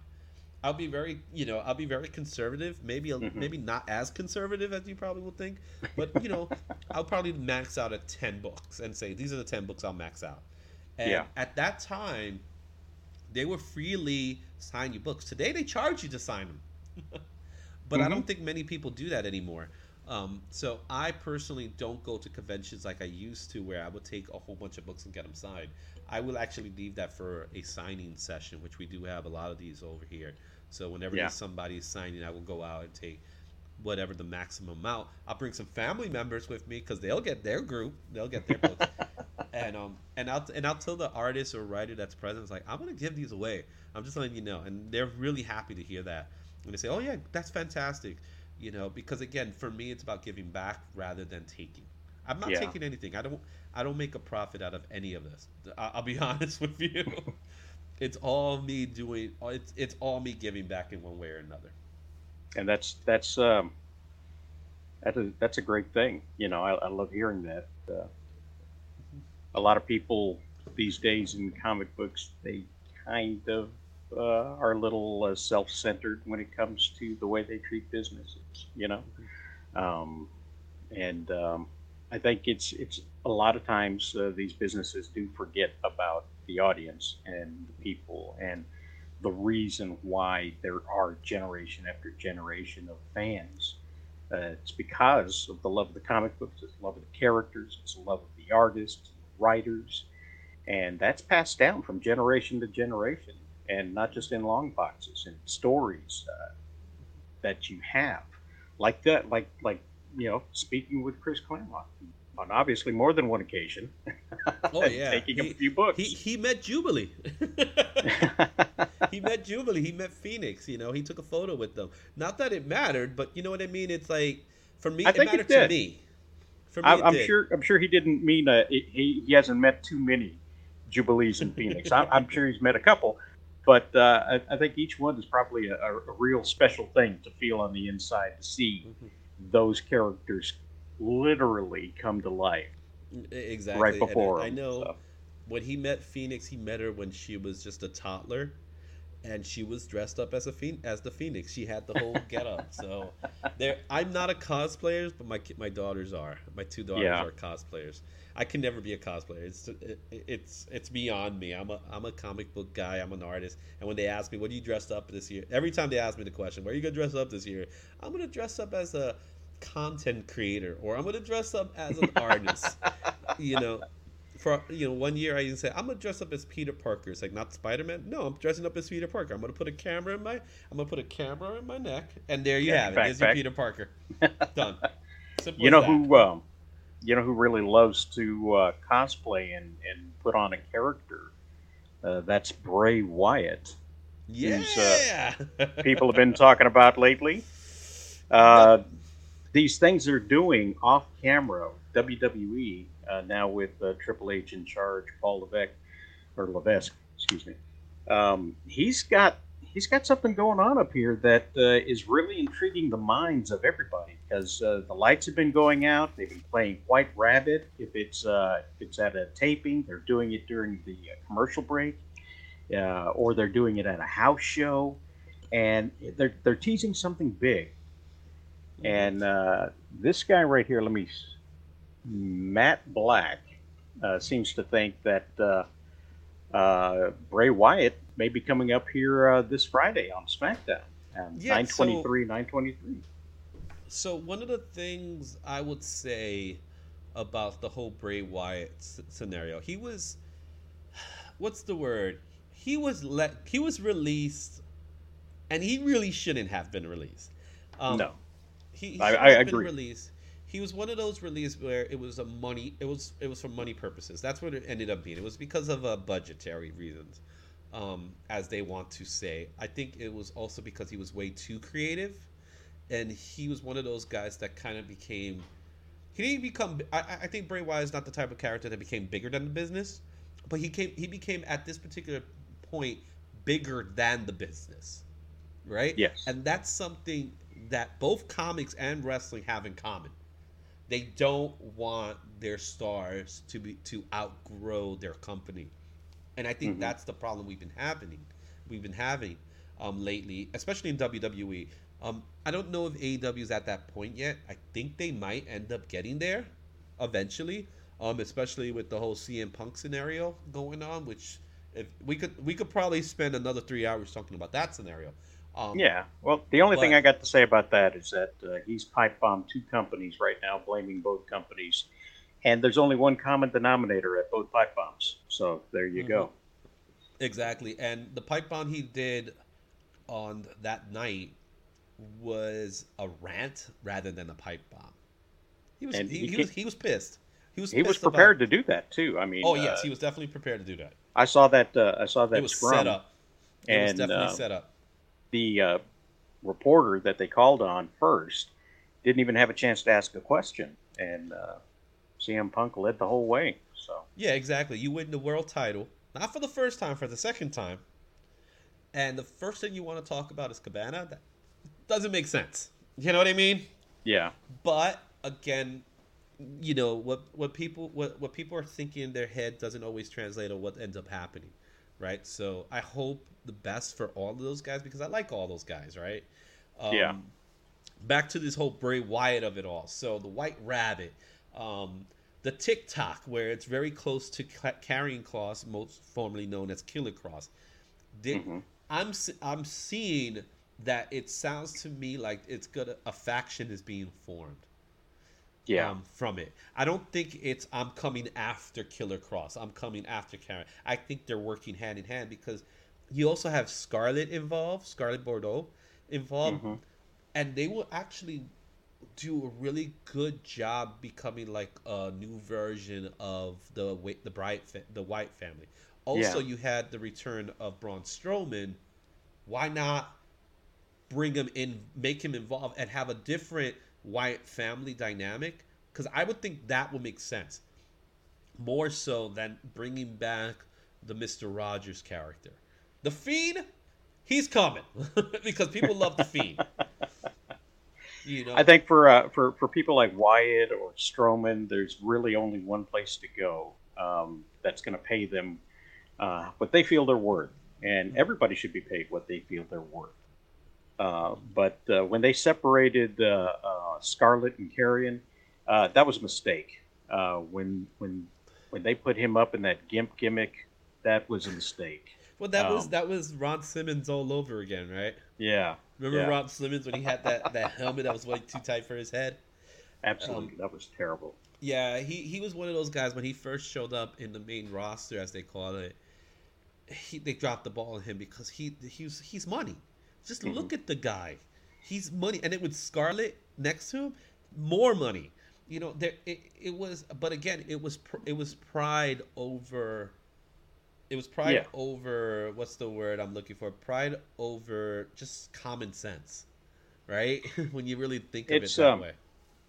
I'll be very, you know, I'll be very conservative. Maybe, mm-hmm. maybe not as conservative as you probably will think, but you know, I'll probably max out at ten books and say these are the ten books I'll max out. And yeah. at that time, they were freely sign you books. Today they charge you to sign them, but mm-hmm. I don't mm-hmm. think many people do that anymore. Um, so I personally don't go to conventions like I used to, where I would take a whole bunch of books and get them signed. I will actually leave that for a signing session, which we do have a lot of these over here. So whenever yeah. somebody is signing, I will go out and take whatever the maximum amount. I'll bring some family members with me because they'll get their group, they'll get their books, and um and I'll and I'll tell the artist or writer that's present, it's like I'm gonna give these away. I'm just letting you know, and they're really happy to hear that. And they say, oh yeah, that's fantastic, you know, because again, for me, it's about giving back rather than taking. I'm not yeah. taking anything. I don't. I don't make a profit out of any of this. I'll be honest with you it's all me doing it's it's all me giving back in one way or another and that's that's um that's a, that's a great thing you know i, I love hearing that uh, a lot of people these days in comic books they kind of uh, are a little uh, self-centered when it comes to the way they treat businesses. You know, um, and um, I think it's it's a lot of times uh, these businesses do forget about the audience and the people and the reason why there are generation after generation of fans. Uh, it's because of the love of the comic books, it's the love of the characters, it's the love of the artists, writers, and that's passed down from generation to generation, and not just in long boxes and stories uh, that you have, like that, like like you know, speaking with Chris Claremont on obviously more than one occasion. Oh yeah, taking he, a few books. He he met Jubilee. he met Jubilee. He met Phoenix. You know, he took a photo with them. Not that it mattered, but you know what I mean. It's like for me, I it think it mattered to me. For me, I'm, I'm did. sure. I'm sure he didn't mean uh, he he hasn't met too many jubilees in Phoenix. I'm, I'm sure he's met a couple, but uh, I, I think each one is probably a, a, a real special thing to feel on the inside to see Mhm. those characters literally come to life Exactly. right And before I know so. when he met Phoenix, he met her when she was just a toddler, and she was dressed up as a phoen- as the Phoenix. She had the whole get up. So there, I'm not a cosplayer, but my my daughters are. My two daughters Yeah. are cosplayers. I can never be a cosplayer. It's it, it's it's beyond me. I'm a I'm a comic book guy. I'm an artist. And when they ask me, "What are you dressed up this year?" Every time they ask me the question, "Where are you gonna dress up this year?" I'm gonna dress up as a content creator, or I'm gonna dress up as an artist. you know, for you know, one year I even said I'm gonna dress up as Peter Parker. It's like not Spider Man. No, I'm dressing up as Peter Parker. I'm gonna put a camera in my I'm gonna put a camera in my neck, and there you Yeah, have it. There's your. Peter Parker. Done. Simple You know who? Um, you know who really loves to uh, cosplay and, and put on a character? Uh, that's Bray Wyatt. who's, Yeah. People have been talking about lately. Uh, these things they're doing off camera, WWE uh, now with uh, Triple H in charge, Paul Levesque or Levesque, excuse me. Um, he's got he's got something going on up here that uh, is really intriguing the minds of everybody because uh, the lights have been going out. They've been playing White Rabbit. If it's uh, if it's at a taping, they're doing it during the uh, commercial break, or they're doing it at a house show, and they're they're teasing something big. And this guy right here, let me, Matt Black, uh, seems to think that uh, uh, Bray Wyatt may be coming up here uh, this Friday on SmackDown. Um, Yeah, 923, 923. So one of the things I would say about the whole Bray Wyatt s- scenario, he was, what's the word? He was let, he was released, and he really shouldn't have been released. Um, no. he, he I- I agree. released. He was one of those releases where it was a money. It was it was for money purposes. That's what it ended up being. It was because of uh, budgetary reasons, um, as they want to say. I think it was also because he was way too creative, and he was one of those guys that kind of became. He didn't become. I, I- think Bray Wyatt is not the type of character that became bigger than the business, but he came. He became at this particular point bigger than the business, right? Yes. And that's something that both comics and wrestling have in common. They don't want their stars to be to outgrow their company, and I think Mhm. that's the problem we've been having. We've been having um, lately, especially in WWE. Um, I don't know if AEW is at that point yet. I think they might end up getting there eventually, um, especially with the whole CM Punk scenario going on. Which, if we could, we could probably spend another three hours talking about that scenario. Um, Yeah. Well, the only thing I got to say about that is that uh, he's pipe bombed two companies right now, blaming both companies. And there's only one common denominator at both pipe bombs. So there you go. Exactly. And the pipe bomb he did on that night was a rant rather than a pipe bomb. He was And he, he he was he was pissed. He was He was pissed about- prepared to do that too. I mean, Oh uh, yes, he was definitely prepared to do that. I saw that. Uh, I saw that it was scrum, set up. It was definitely uh, set up. The uh, reporter that they called on first didn't even have a chance to ask a question, and uh, CM Punk led the whole way. So Yeah, exactly. You win the world title, not for the first time, for the second time. And the first thing you want to talk about is Cabana. That doesn't make sense. You know what I mean? yeah, but again you know what what people what, what people are thinking in their head doesn't always translate to what ends up happening right? So I hope the best for all of those guys because I like all those guys, right? Um, yeah. Back to this whole Bray Wyatt of it all. So the White Rabbit, um, the TikTok, where it's very close to Karrion Kross, most formerly known as Killer Kross. Did, mm-hmm. I'm I'm seeing that it sounds to me like it's gonna a faction is being formed. Yeah. Um, from it, I don't think it's I'm coming after Killer Kross. I'm coming after Karrion. I think they're working hand in hand because you also have Scarlett involved, Scarlett Bordeaux involved, mm-hmm. and they will actually do a really good job becoming like a new version of the the bright the Wyatt family. Also, yeah. you had the return of Braun Strowman. Why not bring him in, make him involved, and have a different Wyatt family dynamic? Because I would think that would make sense more so than bringing back the Mister Rogers character. The Fiend, he's coming because people love the Fiend. You know? I think for uh, for for people like Wyatt or Strowman, there's really only one place to go um, that's going to pay them uh, what they feel they're worth, and everybody should be paid what they feel they're worth. Uh, but uh, when they separated uh, uh, Scarlett and Karrion, that was a mistake. when when when they put him up in that gimp gimmick, that was a mistake. Well, that um, was that was Ron Simmons all over again, right? Yeah. Remember yeah. Ron Simmons when he had that, that helmet that was way too tight for his head? Absolutely, um, that was terrible. Yeah, he he was one of those guys when he first showed up in the main roster, as they call it. He they dropped the ball on him because he he was he's money. Just mm-hmm. look at the guy, he's money, and it with Scarlett next to him, more money. You know, there it, it was, but again, it was it was pride over it was pride yeah. over what's the word I'm looking for? Pride over just common sense, right? when you really think of it's, it that um, way.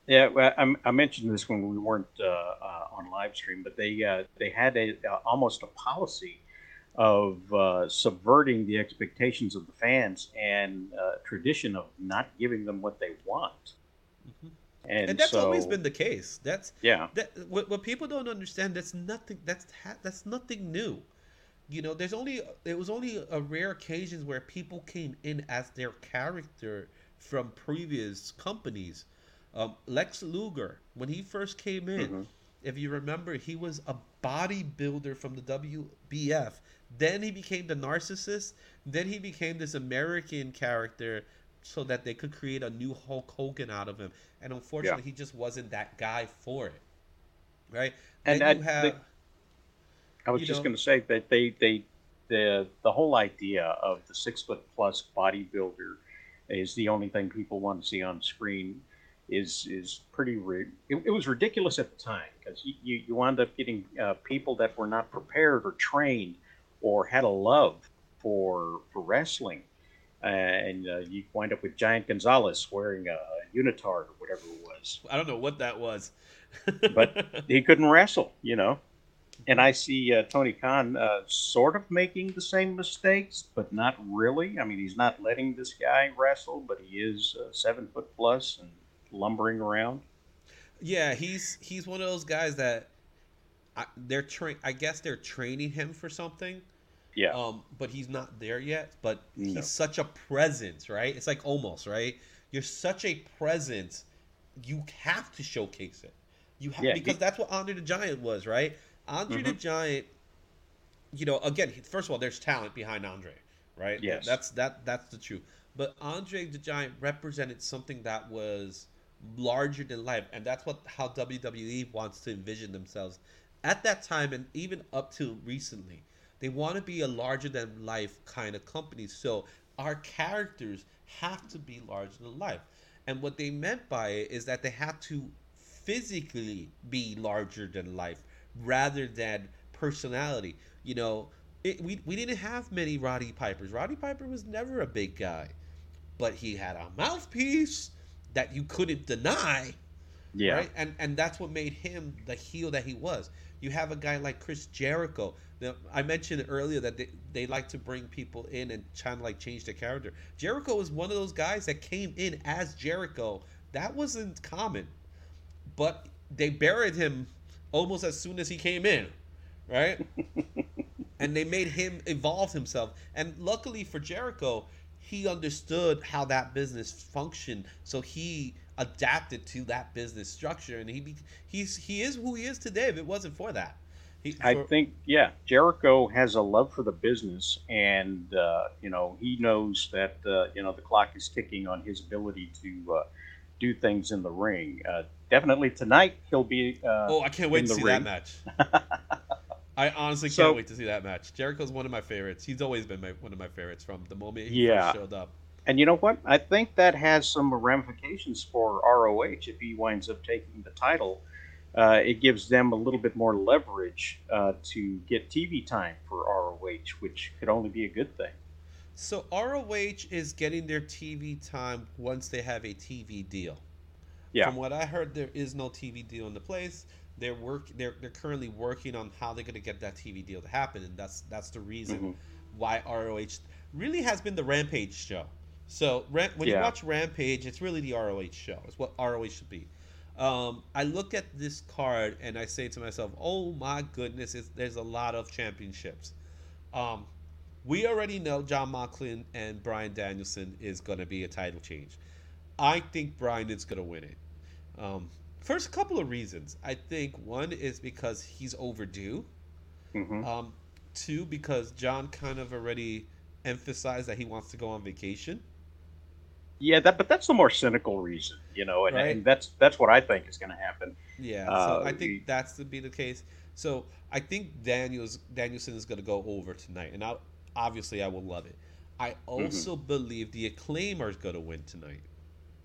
Yeah, well, I, I, mentioned this when we weren't uh, uh, on live stream, but they uh, they had a uh, almost a policy of uh, subverting the expectations of the fans and uh, tradition of not giving them what they want. Mm-hmm. And, and, that's so, always been the case. That's yeah. That what, what people don't understand. That's nothing. That's that's nothing new you know, there's only it was only a rare occasions where people came in as their character from previous companies. Um, Lex Luger, when he first came in, mm-hmm. if you remember, he was a bodybuilder from the WBF. Then he became the narcissist. Then he became this American character so that they could create a new Hulk Hogan out of him. And unfortunately, yeah. he just wasn't that guy for it. Right? And then you have. The- I was just going to say that they they the the whole idea of the six foot plus bodybuilder is the only thing people want to see on screen is is pretty it, it, was ridiculous at the time because you, you, you wound up getting uh, people that were not prepared or trained or had a love for for wrestling and uh, you wind up with Giant Gonzalez wearing a unitard or whatever it was. I don't know what that was, but he couldn't wrestle, you know and I see uh, Tony Khan uh, sort of making the same mistakes, but not really. I mean, he's not letting this guy wrestle, but he is uh, seven foot plus and lumbering around. Yeah, he's he's one of those guys that I, they're train. I guess they're training him for something. Yeah. Um, but he's not there yet. But no. he's such a presence, right? It's like almost right. You're such a presence. You have to showcase it. You have yeah, because he, that's what Andre the Giant was, right? Andre mm-hmm. the Giant, you know, again, first of all, there's talent behind Andre, right? Yes, that's that that's the truth. But Andre the Giant represented something that was larger than life, and that's what how WWE wants to envision themselves at that time, and even up to recently. They want to be a larger than life kind of company. So our characters have to be larger than life. And what they meant by it is that they have to physically be larger than life rather than personality. You know, it, we we didn't have many Roddy Pipers. Roddy Piper was never a big guy, but he had a mouthpiece that you couldn't deny. Yeah. Right? And and that's what made him the heel that he was. You have a guy like Chris Jericho. Now, I mentioned earlier that they, they like to bring people in and try to like change the character. Jericho was one of those guys that came in as Jericho. That wasn't common. But they buried him almost as soon as he came in, right? and they made him evolve himself. And luckily for Jericho, he understood how that business functioned, so he adapted to that business structure, and he he's he is who he is today. If it wasn't for that, he, for, I think yeah, Jericho has a love for the business, and uh, you know he knows that uh, you know the clock is ticking on his ability to uh, do things in the ring. Uh, definitely tonight he'll be. Uh, oh, I can't wait to see ring. that match. I honestly can't so, wait to see that match. Jericho's one of my favorites. He's always been my, one of my favorites from the moment he yeah. showed up. And you know what? I think that has some ramifications for ROH if he winds up taking the title. Uh, it gives them a little bit more leverage uh, to get TV time for ROH, which could only be a good thing. So ROH is getting their TV time once they have a TV deal. Yeah. From what I heard, there is no TV deal in the place. They're work. They're they're currently working on how they're going to get that TV deal to happen, and that's that's the reason mm-hmm. why ROH really has been the Rampage show. So when yeah. you watch Rampage, it's really the ROH show. It's what ROH should be. Um, I look at this card and I say to myself, "Oh my goodness, there's a lot of championships." Um, we already know Jon Moxley and Bryan Danielson is going to be a title change. I think Bryan is going to win it. Um, first, a couple of reasons. I think one is because he's overdue. Mm-hmm. Um, two, because Jon kind of already emphasized that he wants to go on vacation. Yeah, that but that's the more cynical reason, you know, and, right? and that's that's what I think is going to happen. Yeah, uh, so I think that's to be the case. So I think Daniels Danielson is going to go over tonight, and I, obviously I will love it. I mm-hmm. also mm-hmm. believe the acclaim are going to win tonight.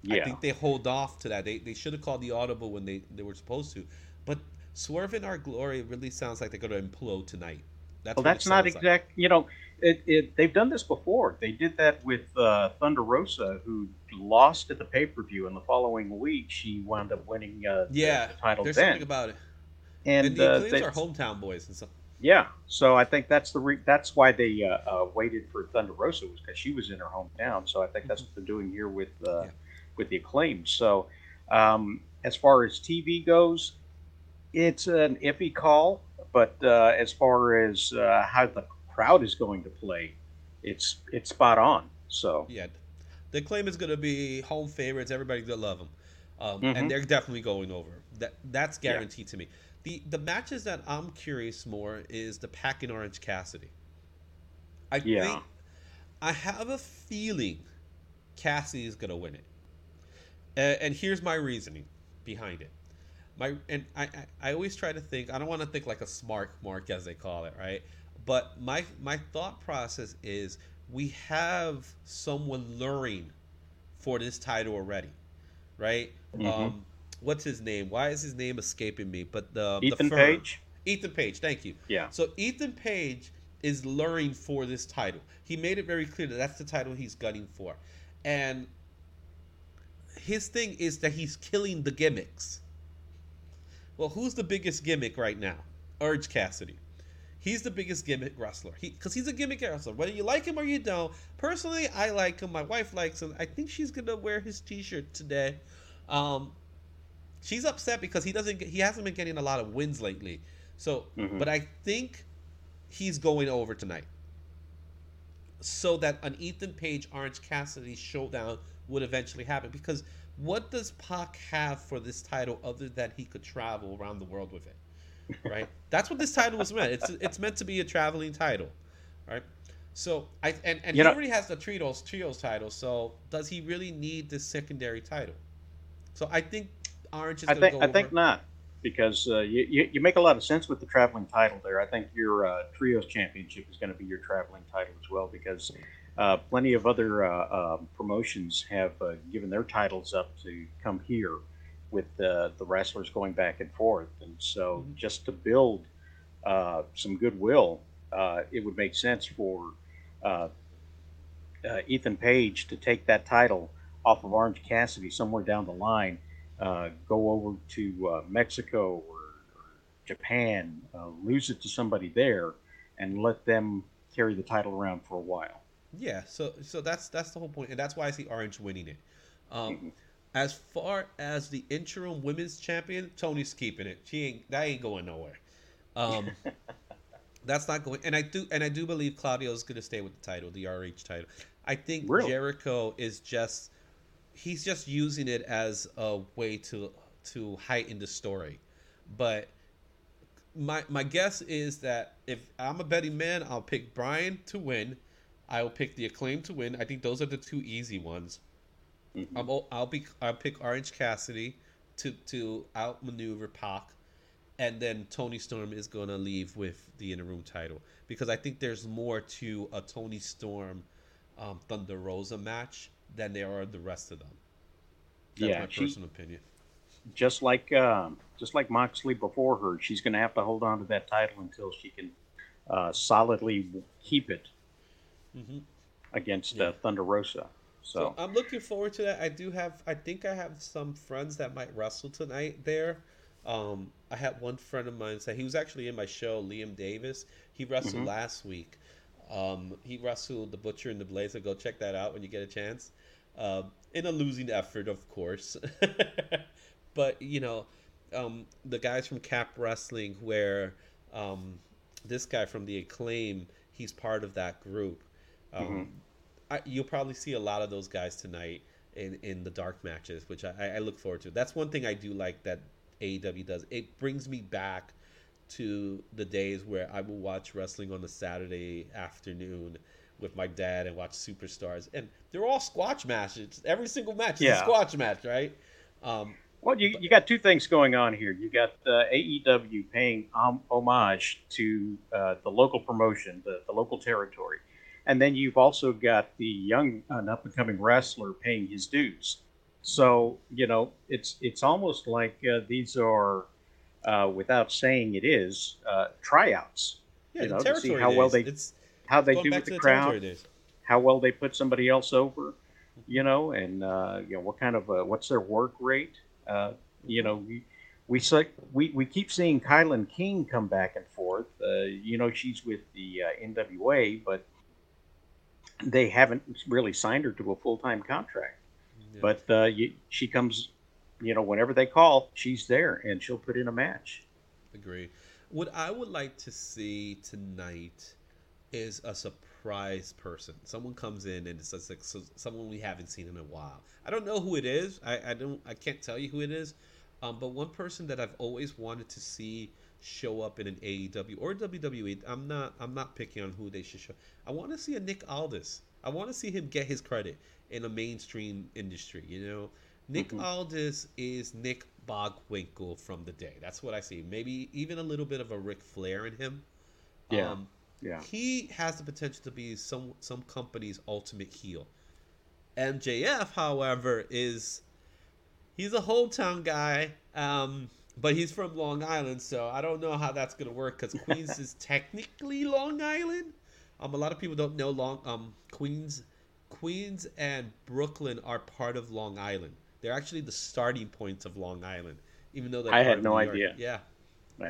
Yeah. I think they hold off to that. They, they should have called the audible when they, they were supposed to. But Swerve in Our Glory really sounds like they're going to implode tonight. That's well, that's not exact. Like. You know, it, it, they've done this before. They did that with uh, Thunder Rosa, who lost at the pay per view, and the following week she wound up winning. Uh, yeah, the, the title. There's then. something about it. And, and the uh, they, are hometown boys and stuff. Yeah, so I think that's the re- that's why they uh, uh, waited for Thunder Rosa was because she was in her hometown. So I think that's mm-hmm. what they're doing here with uh, yeah. with the acclaimed. So um, as far as TV goes, it's an iffy call, but uh, as far as uh, how the crowd is going to play, it's it's spot on. So yeah, the claim is going to be home favorites. Everybody's going to love them, um, mm-hmm. and they're definitely going over. That that's guaranteed yeah. to me. The the matches that I'm curious more is the Pac and Orange Cassidy. I yeah. think I have a feeling Cassidy is going to win it, and, and here's my reasoning behind it my and I, I, I always try to think I don't want to think like a smart mark as they call it, right? But my my thought process is we have someone luring for this title already, right? Mm-hmm. Um, what's his name? Why is his name escaping me? But the Ethan the Page. Ethan Page, thank you. Yeah. So Ethan Page is luring for this title. He made it very clear that that's the title he's gunning for, and his thing is that he's killing the gimmicks. Well, who's the biggest gimmick right now? Orange Cassidy. He's the biggest gimmick wrestler. He because he's a gimmick wrestler. Whether you like him or you don't. Personally, I like him. My wife likes him. I think she's gonna wear his T-shirt today. Um, she's upset because he doesn't. Get, he hasn't been getting a lot of wins lately. So, mm-hmm. but I think he's going over tonight, so that an Ethan Page Orange Cassidy showdown would eventually happen. Because what does Pac have for this title other than he could travel around the world with it? Right? That's what this title was meant. It's it's meant to be a traveling title, right? So I and, and he know, already has the trios trios title. So does he really need this secondary title? So I think Orange is. I think I over. think not because uh, you, you, you make a lot of sense with the traveling title there. I think your uh, trios championship is going to be your traveling title as well because uh, plenty of other uh, um, promotions have uh, given their titles up to come here with the the wrestlers going back and forth. And so, mm-hmm. just to build uh, some goodwill, uh, it would make sense for Ethan Page to take that title off of Orange Cassidy somewhere down the line, go over to Mexico or, or Japan, lose it to somebody there, and let them carry the title around for a while. Yeah, so so that's that's the whole point, and that's why I see Orange winning it. Um, mm-hmm. As far as the interim women's champion, Toni's keeping it. She ain't that ain't going nowhere. Um, That's not going. And I do and I do believe Claudio is going to stay with the title, the RH title. I think Really? Jericho is just he's just using it as a way to to heighten the story. But my my guess is that if I'm a betting man, I'll pick Bryan to win. I'll pick the acclaim to win. I think those are the two easy ones. Mhm. I'm, o- I'll be I'll pick Orange Cassidy to to outmaneuver Pac, and then Toni Storm is going to leave with the interim title because I think there's more to a Toni Storm um, Thunder Rosa match than there are the rest of them. That's Yeah, my she- personal opinion. Just like um, just like Moxley before her, she's going to have to hold on to that title until she can uh, solidly keep it hmm against Yeah. uh, Thunder Rosa. So So, I'm looking forward to that. I do have, I think I have some friends that might wrestle tonight there. Um, I had one friend of mine say he was actually in my show, Liam Davis. He wrestled Mhm. last week. Um, he wrestled the Butcher and the Blade. Go check that out when you get a chance. Um, in a losing effort, of course. but you know, um, the guys from Cap Wrestling, where um, this guy from the Acclaim, he's part of that group. Um, Mhm. I, you'll probably see a lot of those guys tonight in, in the dark matches, which I, I look forward to. That's one thing I do like that AEW does. It brings me back to the days where I will watch wrestling on a Saturday afternoon with my dad and watch superstars, and they're all squash matches. Every single match is a squash match, right? Um, well, you, you got two things going on here. You got uh, AEW paying um, homage to uh, the local promotion, the, the local territory, and then you've also got the young, an up and coming wrestler paying his dues. So you know, it's it's almost like uh, these are, uh, without saying it is, uh, tryouts. yeah, You know, to see how well they it's How they do with the the crowd. how well they put somebody else over, you know, and uh, you know what kind of what's their work rate. Uh, you know, we we, we we keep seeing Kylan King come back and forth. Uh, you know, she's with the uh, NWA, but they haven't really signed her to a full time contract. Yeah. But uh, you, she comes, you know, whenever they call, she's there and she'll put in a match. Agree. What I would like to see tonight is a surprise person. Someone comes in and it's like someone we haven't seen in a while. I don't know who it is. I, I don't. I can't tell you who it is. Um, but one person that I've always wanted to see show up in an AEW or WWE. I'm not. I'm not picking on who they should show. I want to see a Nick Aldis. I want to see him get his credit in a mainstream industry. You know, Nick Mhm. Aldis is Nick Bockwinkel from the day. That's what I see. Maybe even a little bit of a Ric Flair in him. Yeah. Um, Yeah. he has the potential to be some some company's ultimate heel. MJF, however, is he's a hometown guy, um, but he's from Long Island, so I don't know how that's gonna work because Queens is technically Long Island. Um, a lot of people don't know Long um Queens, Queens and Brooklyn are part of Long Island. They're actually the starting points of Long Island, even though they're I had no idea. Yeah.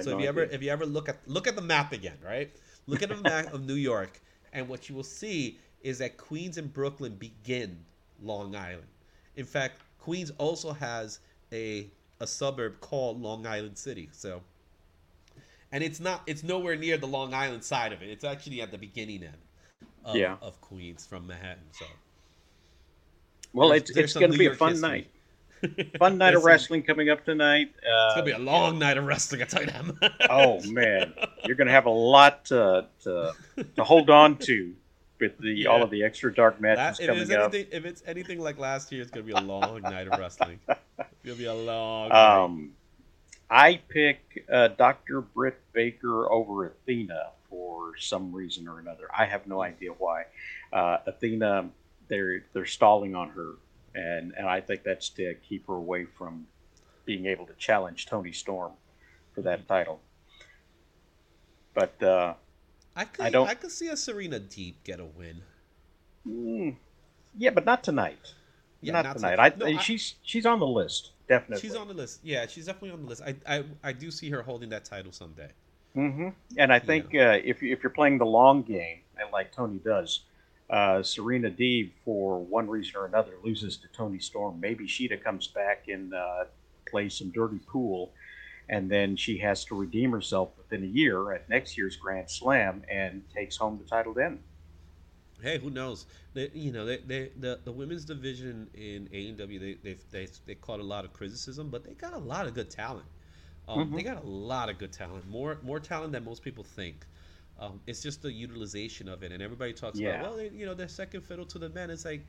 So no if you ever if you ever look at look at the map again, right? Look at the map of New York, and what you will see is that Queens and Brooklyn begin Long Island. In fact, Queens also has a a suburb called Long Island City. So, and it's not it's nowhere near the Long Island side of it. It's actually at the beginning end of, Yeah. of Queens from Manhattan. So, well, there's- it's there's it's going to be a fun history. night. Fun night of wrestling coming up tonight. Uh, It's gonna be a long night of wrestling. I tell you that. oh man, you're going to have a lot to, to to hold on to with the all of the extra dark That, matches if, coming it's up. anything, if it's anything like last year, it's gonna be a long night of wrestling. It's gonna be a long. night. Um, I pick uh, Dr. Britt Baker over Athena for some reason or another. I have no idea why. Uh, Athena, they're they're stalling on her, and and I think that's to keep her away from being able to challenge Toni Storm for that title. But uh, I could, I I, don't- could see a Serena Deeb get a win. mm, yeah, but not tonight. Yeah, not, not tonight. to- I, no, I- she's she's on the list definitely. She's on the list. Yeah, she's definitely on the list. I, I, I do see her holding that title someday. Mm-hmm. And I think uh, if you- if you're playing the long game, and like Tony does, uh, Serena Deeb, for one reason or another, loses to Toni Storm. Maybe Shida comes back and uh, plays some dirty pool, and then she has to redeem herself within a year at next year's Grand Slam and takes home the title then. Hey, who knows? They, you know, they, they, the the women's division in AEW, they they they they caught a lot of criticism, but they got a lot of good talent. Um, mm-hmm. They got a lot of good talent, more more talent than most people think. Um, it's just the utilization of it, and everybody talks yeah. about, well, they, you know, they're second fiddle to the men. It's like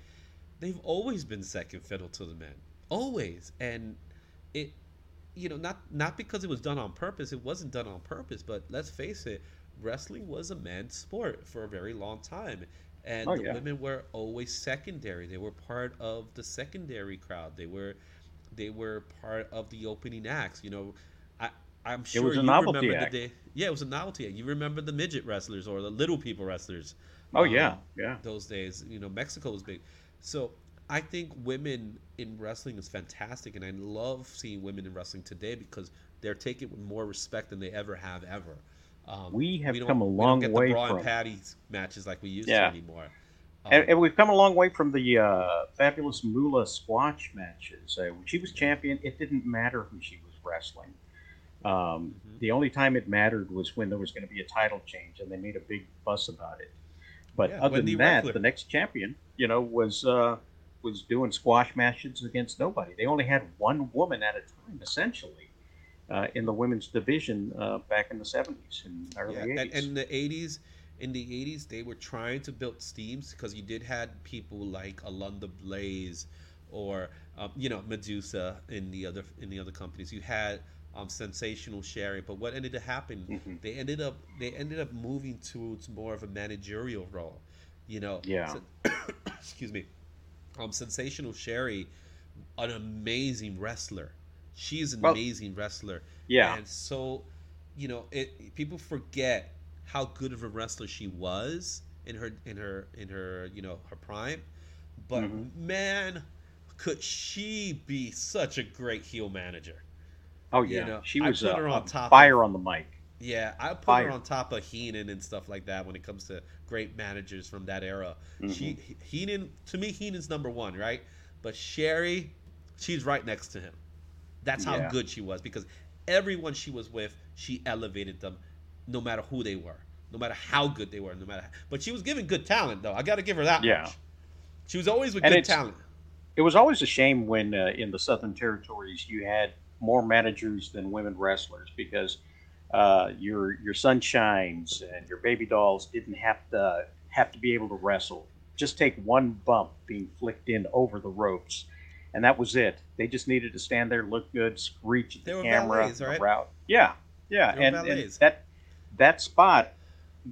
they've always been second fiddle to the men, always, and it, you know, not not because it was done on purpose. It wasn't done on purpose, but let's face it, wrestling was a men's sport for a very long time, and oh, the yeah. women were always secondary. They were part of the secondary crowd. They were they were part of the opening acts. You know, I I'm sure you remember act. the day. Yeah, it was a novelty act. You remember the midget wrestlers or the little people wrestlers. Oh um, yeah, yeah. Those days, you know, Mexico was big. So I think women in wrestling is fantastic, and I love seeing women in wrestling today because they're taken with more respect than they ever have ever. Um, we have we come a long we don't get way the Bra from and Patty matches like we used yeah. to anymore. Um, and, and, we've come a long way from the uh, fabulous Moolah squash matches. Uh, when she was champion, it didn't matter who she was wrestling. Um, mm-hmm. The only time it mattered was when there was going to be a title change, and they made a big fuss about it. But yeah, other Wendy than that, the next champion, you know, was uh, was doing squash matches against nobody. They only had one woman at a time, essentially, uh, in the women's division uh, back in the seventies and early. Yeah, and the eighties, in the eighties, they were trying to build teams because you did had people like Alundra Blaze or um, you know Medusa in the other in the other companies. You had um, sensational Sherri. But what ended up happening, mm-hmm. they ended up they ended up moving towards more of a managerial role. You know, yeah. So, excuse me. Um, sensational Sherri, an amazing wrestler. She's an well, amazing wrestler. Yeah. And so, you know, it people forget how good of a wrestler she was in her in her in her you know her prime. But mm-hmm. man, could she be such a great heel manager? Oh yeah, you know, she was on top fire of, on the mic. Yeah, I put fire. her on top of Heenan and stuff like that when it comes to great managers from that era. Mm-hmm. She Heenan to me Heenan's number one, right? But Sherri, she's right next to him. That's how yeah. good she was because everyone she was with, she elevated them, no matter who they were, no matter how good they were, no matter. How, but she was giving good talent though. I got to give her that yeah. much. She was always with and good talent. It was always a shame when uh, in the Southern Territories you had more managers than women wrestlers because uh, your your sunshines and your baby dolls didn't have to have to be able to wrestle. Just take one bump being flicked in over the ropes, and that was it. They just needed to stand there, look good, screech at the camera, ballets, right? route. Yeah, yeah, and, and that that spot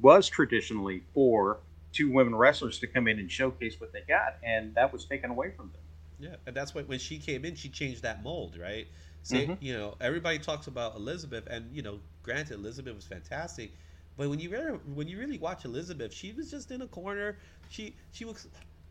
was traditionally for two women wrestlers to come in and showcase what they got, and that was taken away from them. Yeah, and that's why when she came in, she changed that mold, right? Mm-hmm. you know, everybody talks about Elizabeth, and you know, granted, Elizabeth was fantastic, but when you really, when you really watch Elizabeth, she was just in a corner. She she would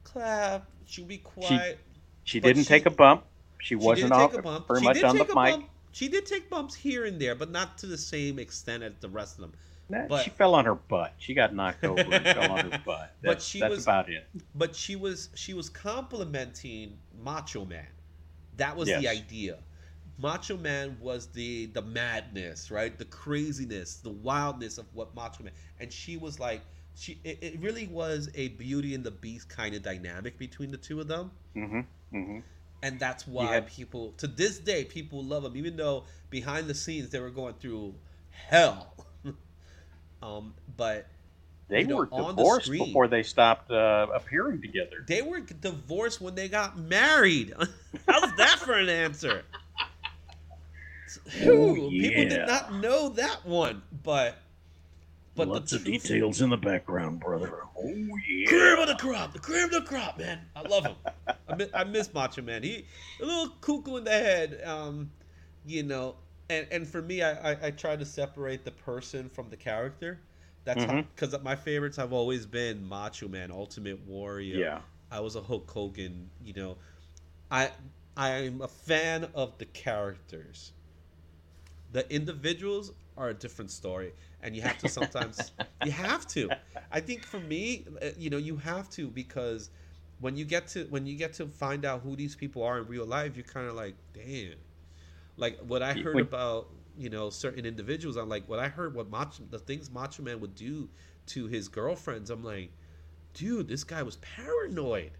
clap. She would be quiet. She, she didn't she, take a bump. She, she wasn't off very she much on the mic. Bump. She did take bumps here and there, but not to the same extent as the rest of them. Nah, but, she fell on her butt. She got knocked over and fell on her butt. That's, but she that's was, about it. But she was she was complimenting Macho Man. That was yes. the idea. Macho Man was the the madness, right? The craziness, the wildness of what Macho Man, and she was like, she it, it really was a Beauty and the Beast kind of dynamic between the two of them. Mm-hmm. Mm-hmm. And that's why had... people, to this day, people love them, even though behind the scenes they were going through hell. um, but they you know, were divorced the screen, before they stopped uh, appearing together. They were divorced when they got married. How's that for an answer? Ooh, yeah. People did not know that one, but but lots of details in the background, brother. Oh yeah, cream of the crop, the cream of the crop, man. I love him. I, miss, I miss Macho Man. He a little cuckoo in the head, um, you know. And and for me, I, I, I try to separate the person from the character. That's because mm-hmm. my favorites have always been Macho Man, Ultimate Warrior. Yeah, I was a Hulk Hogan. You know, I I'm a fan of the characters the individuals are a different story and you have to sometimes you have to i think for me uh, you know you have to because when you get to when you get to find out who these people are in real life you're kind of like damn like what i heard about you know certain individuals. I'm like, what I heard what Macho, the things Macho Man would do to his girlfriends, I'm like, dude, this guy was paranoid,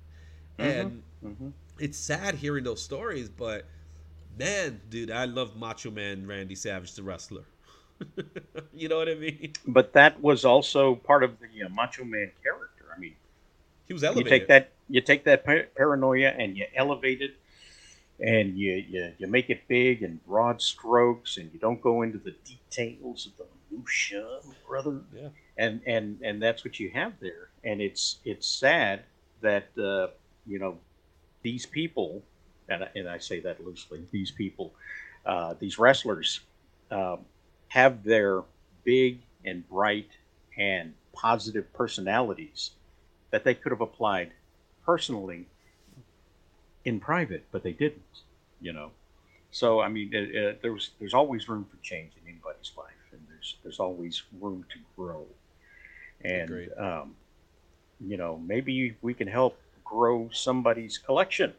Mhm. and Mhm. it's sad hearing those stories, but man, dude, I love Macho Man Randy Savage, the wrestler. you know what I mean? But that was also part of the uh, Macho Man character. I mean, He was elevated. you take that you take that par- paranoia and you elevate it and you, you you make it big and broad strokes and you don't go into the details of the minutia brother Yeah. and and and that's what you have there and it's it's sad that uh, you know these people and I, and I say that loosely these people uh, these wrestlers um, have their big and bright and positive personalities that they could have applied personally in private, but they didn't. You know, so I mean, uh, uh, there's there's always room for change in anybody's life, and there's there's always room to grow, and um, you know, maybe we can help grow somebody's collection.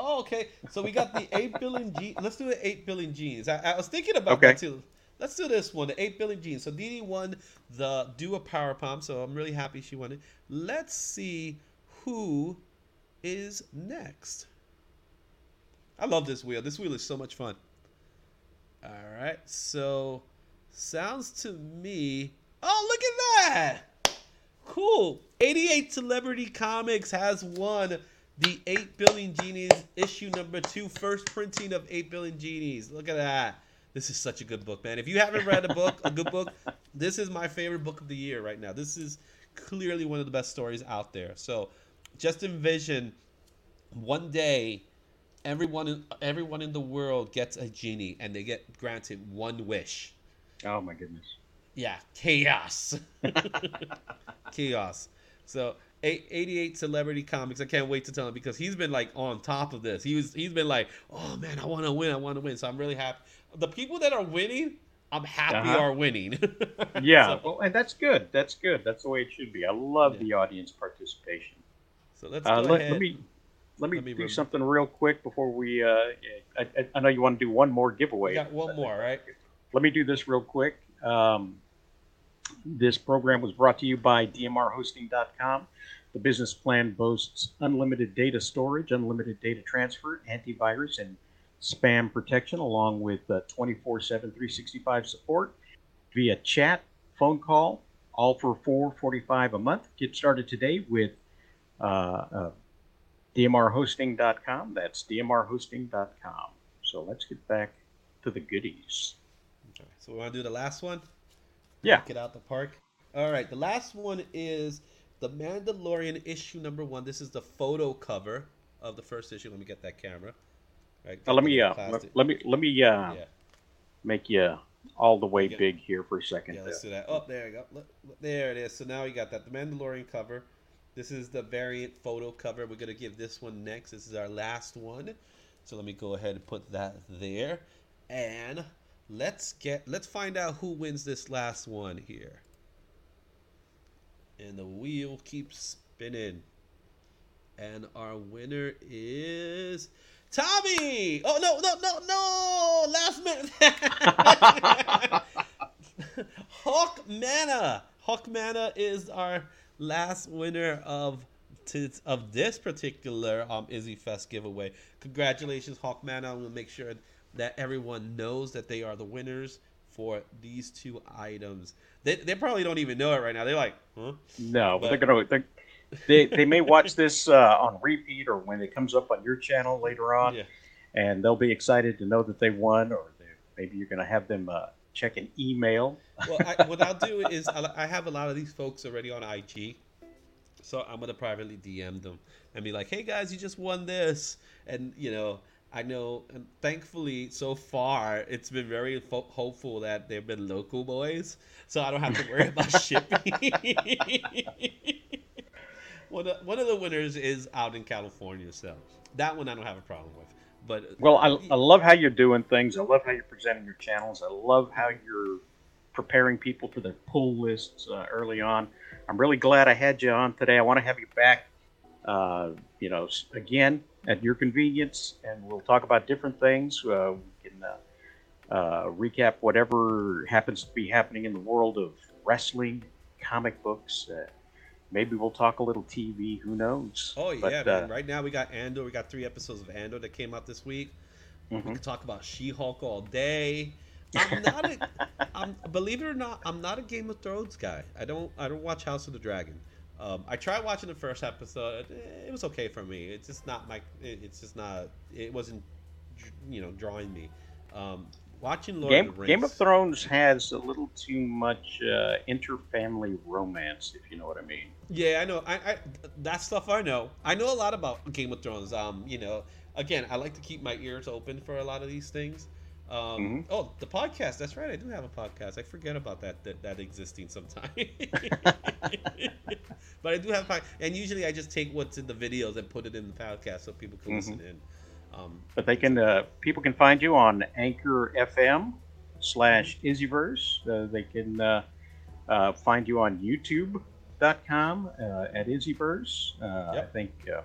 Oh, okay. So we got the eight billion. Let's do the eight billion Genies. I, I was thinking about Okay. that too. Let's do this one, the eight billion Genies. So Dee Dee won the do a power bomb. So I'm really happy she won it. Let's see who is next. I love this wheel. This wheel is so much fun. All right. So sounds to me. Oh, look at that! Cool. 88 Celebrity Comics has won the 8 Billion Genies issue number two, first printing of 8 Billion Genies. Look at that. This is such a good book, man. If you haven't read a book, a good book, this is my favorite book of the year right now. This is clearly one of the best stories out there. So just envision one day everyone in, everyone in the world gets a genie and they get granted one wish. Oh my goodness! Yeah, chaos. chaos. So, 88 celebrity comics. I can't wait to tell him because he's been like on top of this. He was he's been like, "Oh man, I want to win. I want to win." So, I'm really happy. The people that are winning, I'm happy Uh-huh. are winning. Yeah, So, well, and that's good. That's good. That's the way it should be. I love Yeah. the audience participation. so let's Uh, go let, ahead. let me let me Let me do rem- something real quick before we. Uh, I, I, I know you want to do one more giveaway. we got one more, right? Let me do this real quick. Um, this program was brought to you by DMRHosting.com. The business plan boasts unlimited data storage, unlimited data transfer, antivirus, and spam protection, along with uh, 24 7 365 support via chat, phone call, all for 445 a month. Get started today with uh, uh, DMRHosting.com. That's DMRHosting.com. So let's get back to the goodies. Okay, so we want to do the last one. Yeah. Get out the park. All right, the last one is the Mandalorian issue number one. This is the photo cover of the first issue. Let me get that camera. Right, Now, let me uh, let, let me let me uh, yeah, make you all the way Yeah. big here for a second. yeah, let's do that. Oh, there you go. Look, look, there it is. So now you got that the Mandalorian cover. This is the variant photo cover. We're gonna give this one next. This is our last one. So let me go ahead and put that there, and let's get let's find out who wins this last one here. And the wheel keeps spinning. And our winner is Tommy. Oh no, no, no, no! Last minute. Hawk Mana. Hawk Mana is our last winner of of this particular um Izzy Fest giveaway. Congratulations, Hawk Mana. I'm gonna make sure that everyone knows that they are the winners for these two items. They, they probably don't even know it right now. They're like, huh? No, but, But- they're gonna they're, they they may watch this uh, on repeat or when it comes up on your channel later on, Yeah. and they'll be excited to know that they won, or they, maybe you're gonna have them uh, check an email. Well, I, what I'll do is I'll, I have a lot of these folks already on IG, so I'm gonna privately DM them and be like, "Hey guys, you just won this," and you know, I know, and thankfully so far it's been very fo- hopeful that they've been local boys, so I don't have to worry about shipping. one of one of the winners is out in California, so that one I don't have a problem with. But Well, I, I love how you're doing things. I love how you're presenting your channels. I love how you're preparing people for their pull lists uh, early on. I'm really glad I had you on today. I want to have you back, uh, you know, again at your convenience, and we'll talk about different things. Uh, we can uh, uh, recap whatever happens to be happening in the world of wrestling, comic books. Uh, maybe we'll talk a little TV. Who knows? Oh But, yeah, uh, man. Right now we got Andor. We got three episodes of Andor that came out this week. We mhm. can talk about She-Hulk all day. I'm not a, I'm believe it or not, I'm not a Game of Thrones guy. I don't I don't watch House of the Dragon. Um, I tried watching the first episode. It was okay for me. It's just not my. It's just not. It wasn't, you know, drawing me. Um, watching Lord Game, of the Rings. Game of Thrones has a little too much uh, interfamily romance, if you know what I mean. Yeah, I know. I, I that stuff I know. I know a lot about Game of Thrones. Um, you know, again, I like to keep my ears open for a lot of these things. Um, Mhm. Oh, the podcast. That's right. I do have a podcast. I forget about that that, that existing sometimes. but I do have a pod- and usually I just take what's in the videos and put it in the podcast so people can Mhm. listen in. Um, But they can, uh, people can find you on Anchor FM slash Izzyverse. Uh, they can uh, uh, find you on YouTube.com uh, at Izzyverse. Uh, I think uh,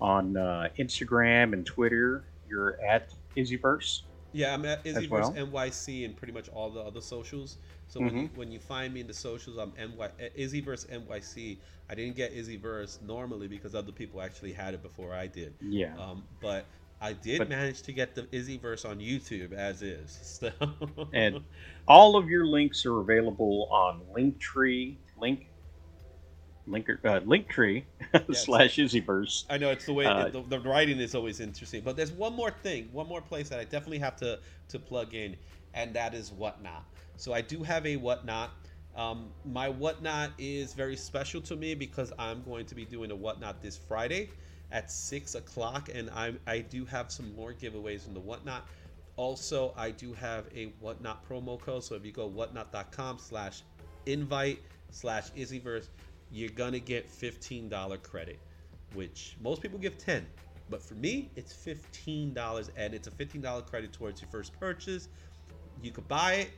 on uh, Instagram and Twitter, you're at Izzyverse. Yeah, I'm at Izzyverse well. NYC and pretty much all the other socials. So when you when you find me in the socials, I'm NY, uh, Izzyverse NYC. I didn't get Izzyverse normally because other people actually had it before I did. Yeah. Um, but I did But- manage to get the Izzyverse on YouTube as is. So And all of your links are available on Linktree, link, link, uh, Linktree slash Izzyverse. I know it's the way Uh, the, the writing is always interesting. But there's one more thing, one more place that I definitely have to to plug in, and that is Whatnot. So I do have a Whatnot. Um, my Whatnot is very special to me because I'm going to be doing a Whatnot this Friday at six o'clock, and I I do have some more giveaways in the Whatnot. Also, I do have a Whatnot promo code. So if you go whatnot.com slash invite slash Izzyverse, you're gonna get $15 credit, which most people give 10 but for me, it's $15 and it's a $15 credit towards your first purchase. You could buy it,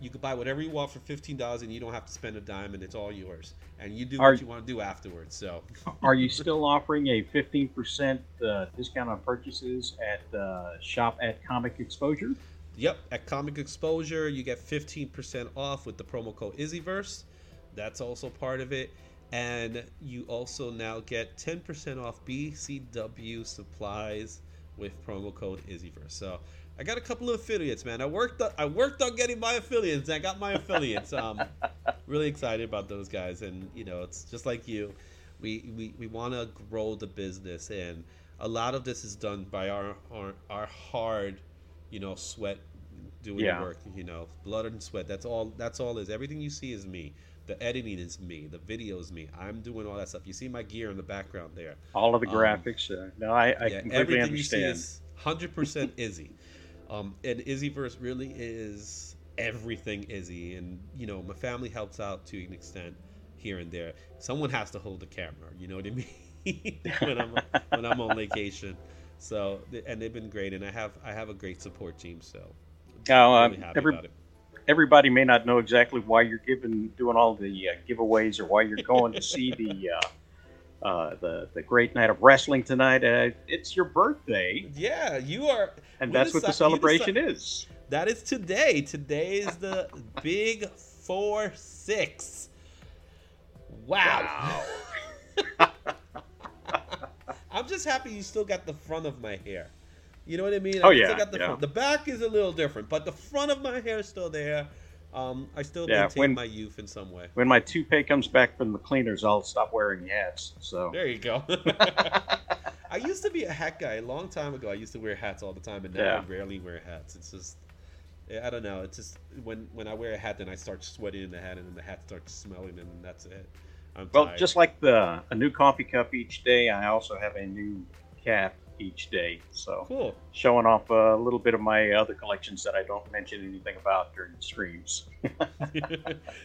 you could buy whatever you want for $15 and you don't have to spend a dime and it's all yours. And you do Are- what you want to do afterwards. So, Are you still offering a 15% uh, discount on purchases at uh, shop at Comic Exposure? Yep, at Comic Exposure, you get 15% off with the promo code Izzyverse. That's also part of it. And you also now get 10% off BCW supplies with promo code Izzyverse. So I got a couple of affiliates, man. I worked on, I worked on getting my affiliates. I got my affiliates. Um, really excited about those guys. And you know, it's just like you. We we, we want to grow the business, and a lot of this is done by our our, our hard, you know, sweat doing Yeah. work. You know, blood and sweat. That's all. That's all. Is everything you see is me. The editing is me. The video is me. I'm doing all that stuff. You see my gear in the background there. All of the Um, graphics? Uh, no, I, I yeah, completely understand. you see is hundred percent Izzy. Um, and Izzyverse really is everything Izzy, and you know my family helps out to an extent here and there. Someone has to hold the camera. You know what I mean? when I'm when I'm on vacation. So and they've been great, and I have I have a great support team. So I'm um, really every- about it. Everybody may not know exactly why you're giving doing all the uh, giveaways or why you're going to see the uh, uh, the the great night of wrestling tonight. Uh, it's your birthday, Yeah, you are. and that's what the celebration is. That is today. Today is the big four six. Wow. I'm just happy you still got the front of my hair. You know what I mean? Oh, I yeah, got the yeah. front. The back is a little different, but the front of my hair is still there. Um, I still Yeah, maintain when- my youth in some way. When my toupee comes back from the cleaners, I'll stop wearing hats. So There you go. I used to be a hat guy a long time ago. I used to wear hats all the time, and now Yeah. I rarely wear hats. It's just, I don't know. It's just when when I wear a hat, then I start sweating in the hat, and then the hat starts smelling, and that's it. I'm Well, tired. just like the a new coffee cup each day, I also have a new cap each day. So cool. showing off a little bit of my other collections that I don't mention anything about during the streams.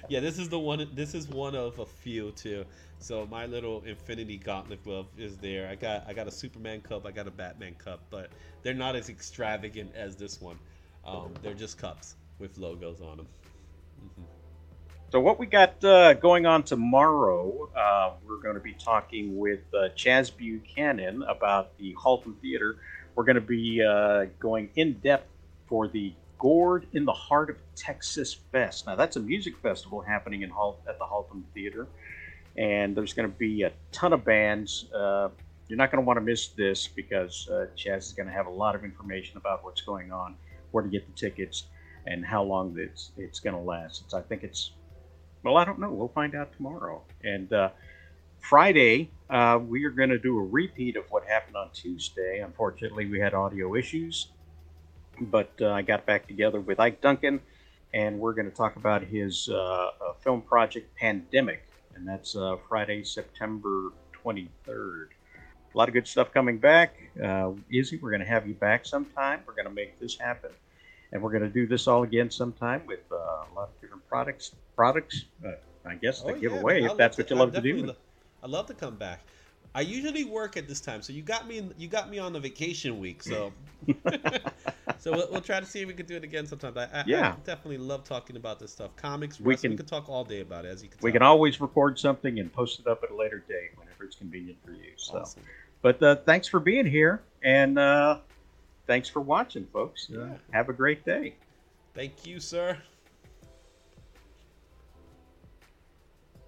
yeah, this is the one. This is one of a few too. So my little Infinity Gauntlet glove is there. I got I got a Superman cup. I got a Batman cup, but they're not as extravagant as this one. Um, they're just cups with logos on them. hmm So what we got uh, going on tomorrow, uh, we're going to be talking with uh, Chaz Buchanan about the Halton Theater. We're going to be uh, going in depth for the Gourd in the Heart of Texas Fest. Now, that's a music festival happening in Hall, at the Halton Theater, and there's going to be a ton of bands. Uh, you're not going to want to miss this because uh, Chaz is going to have a lot of information about what's going on, where to get the tickets, and how long it's it's going to last. It's, I think it's well, I don't know. We'll find out tomorrow. And uh, Friday, uh, we are going to do a repeat of what happened on Tuesday. Unfortunately, we had audio issues, but uh, I got back together with Ike Duncan, and we're going to talk about his uh, uh, film project Pandemic, and that's uh, Friday, September 23rd. A lot of good stuff coming back. Izzy, we're going to have you back sometime. We're going to make this happen. And we're going to do this all again sometime with uh, a lot of different products. Products, uh, I guess, to Oh, give yeah, away if that's what you love to do. lo- I love to come back. I usually work at this time, so you got me. In, you got me on the vacation week, so so we'll, we'll try to see if we can do it again sometime. But I, I, Yeah. I definitely love talking about this stuff. Comics, We wrestling, we can- can talk all day about it, as you can. We tell. can always record something and post it up at a later date whenever it's convenient for you. So, Awesome. but uh, thanks for being here, and uh, thanks for watching, folks. Yeah. have a great day. Thank you, sir.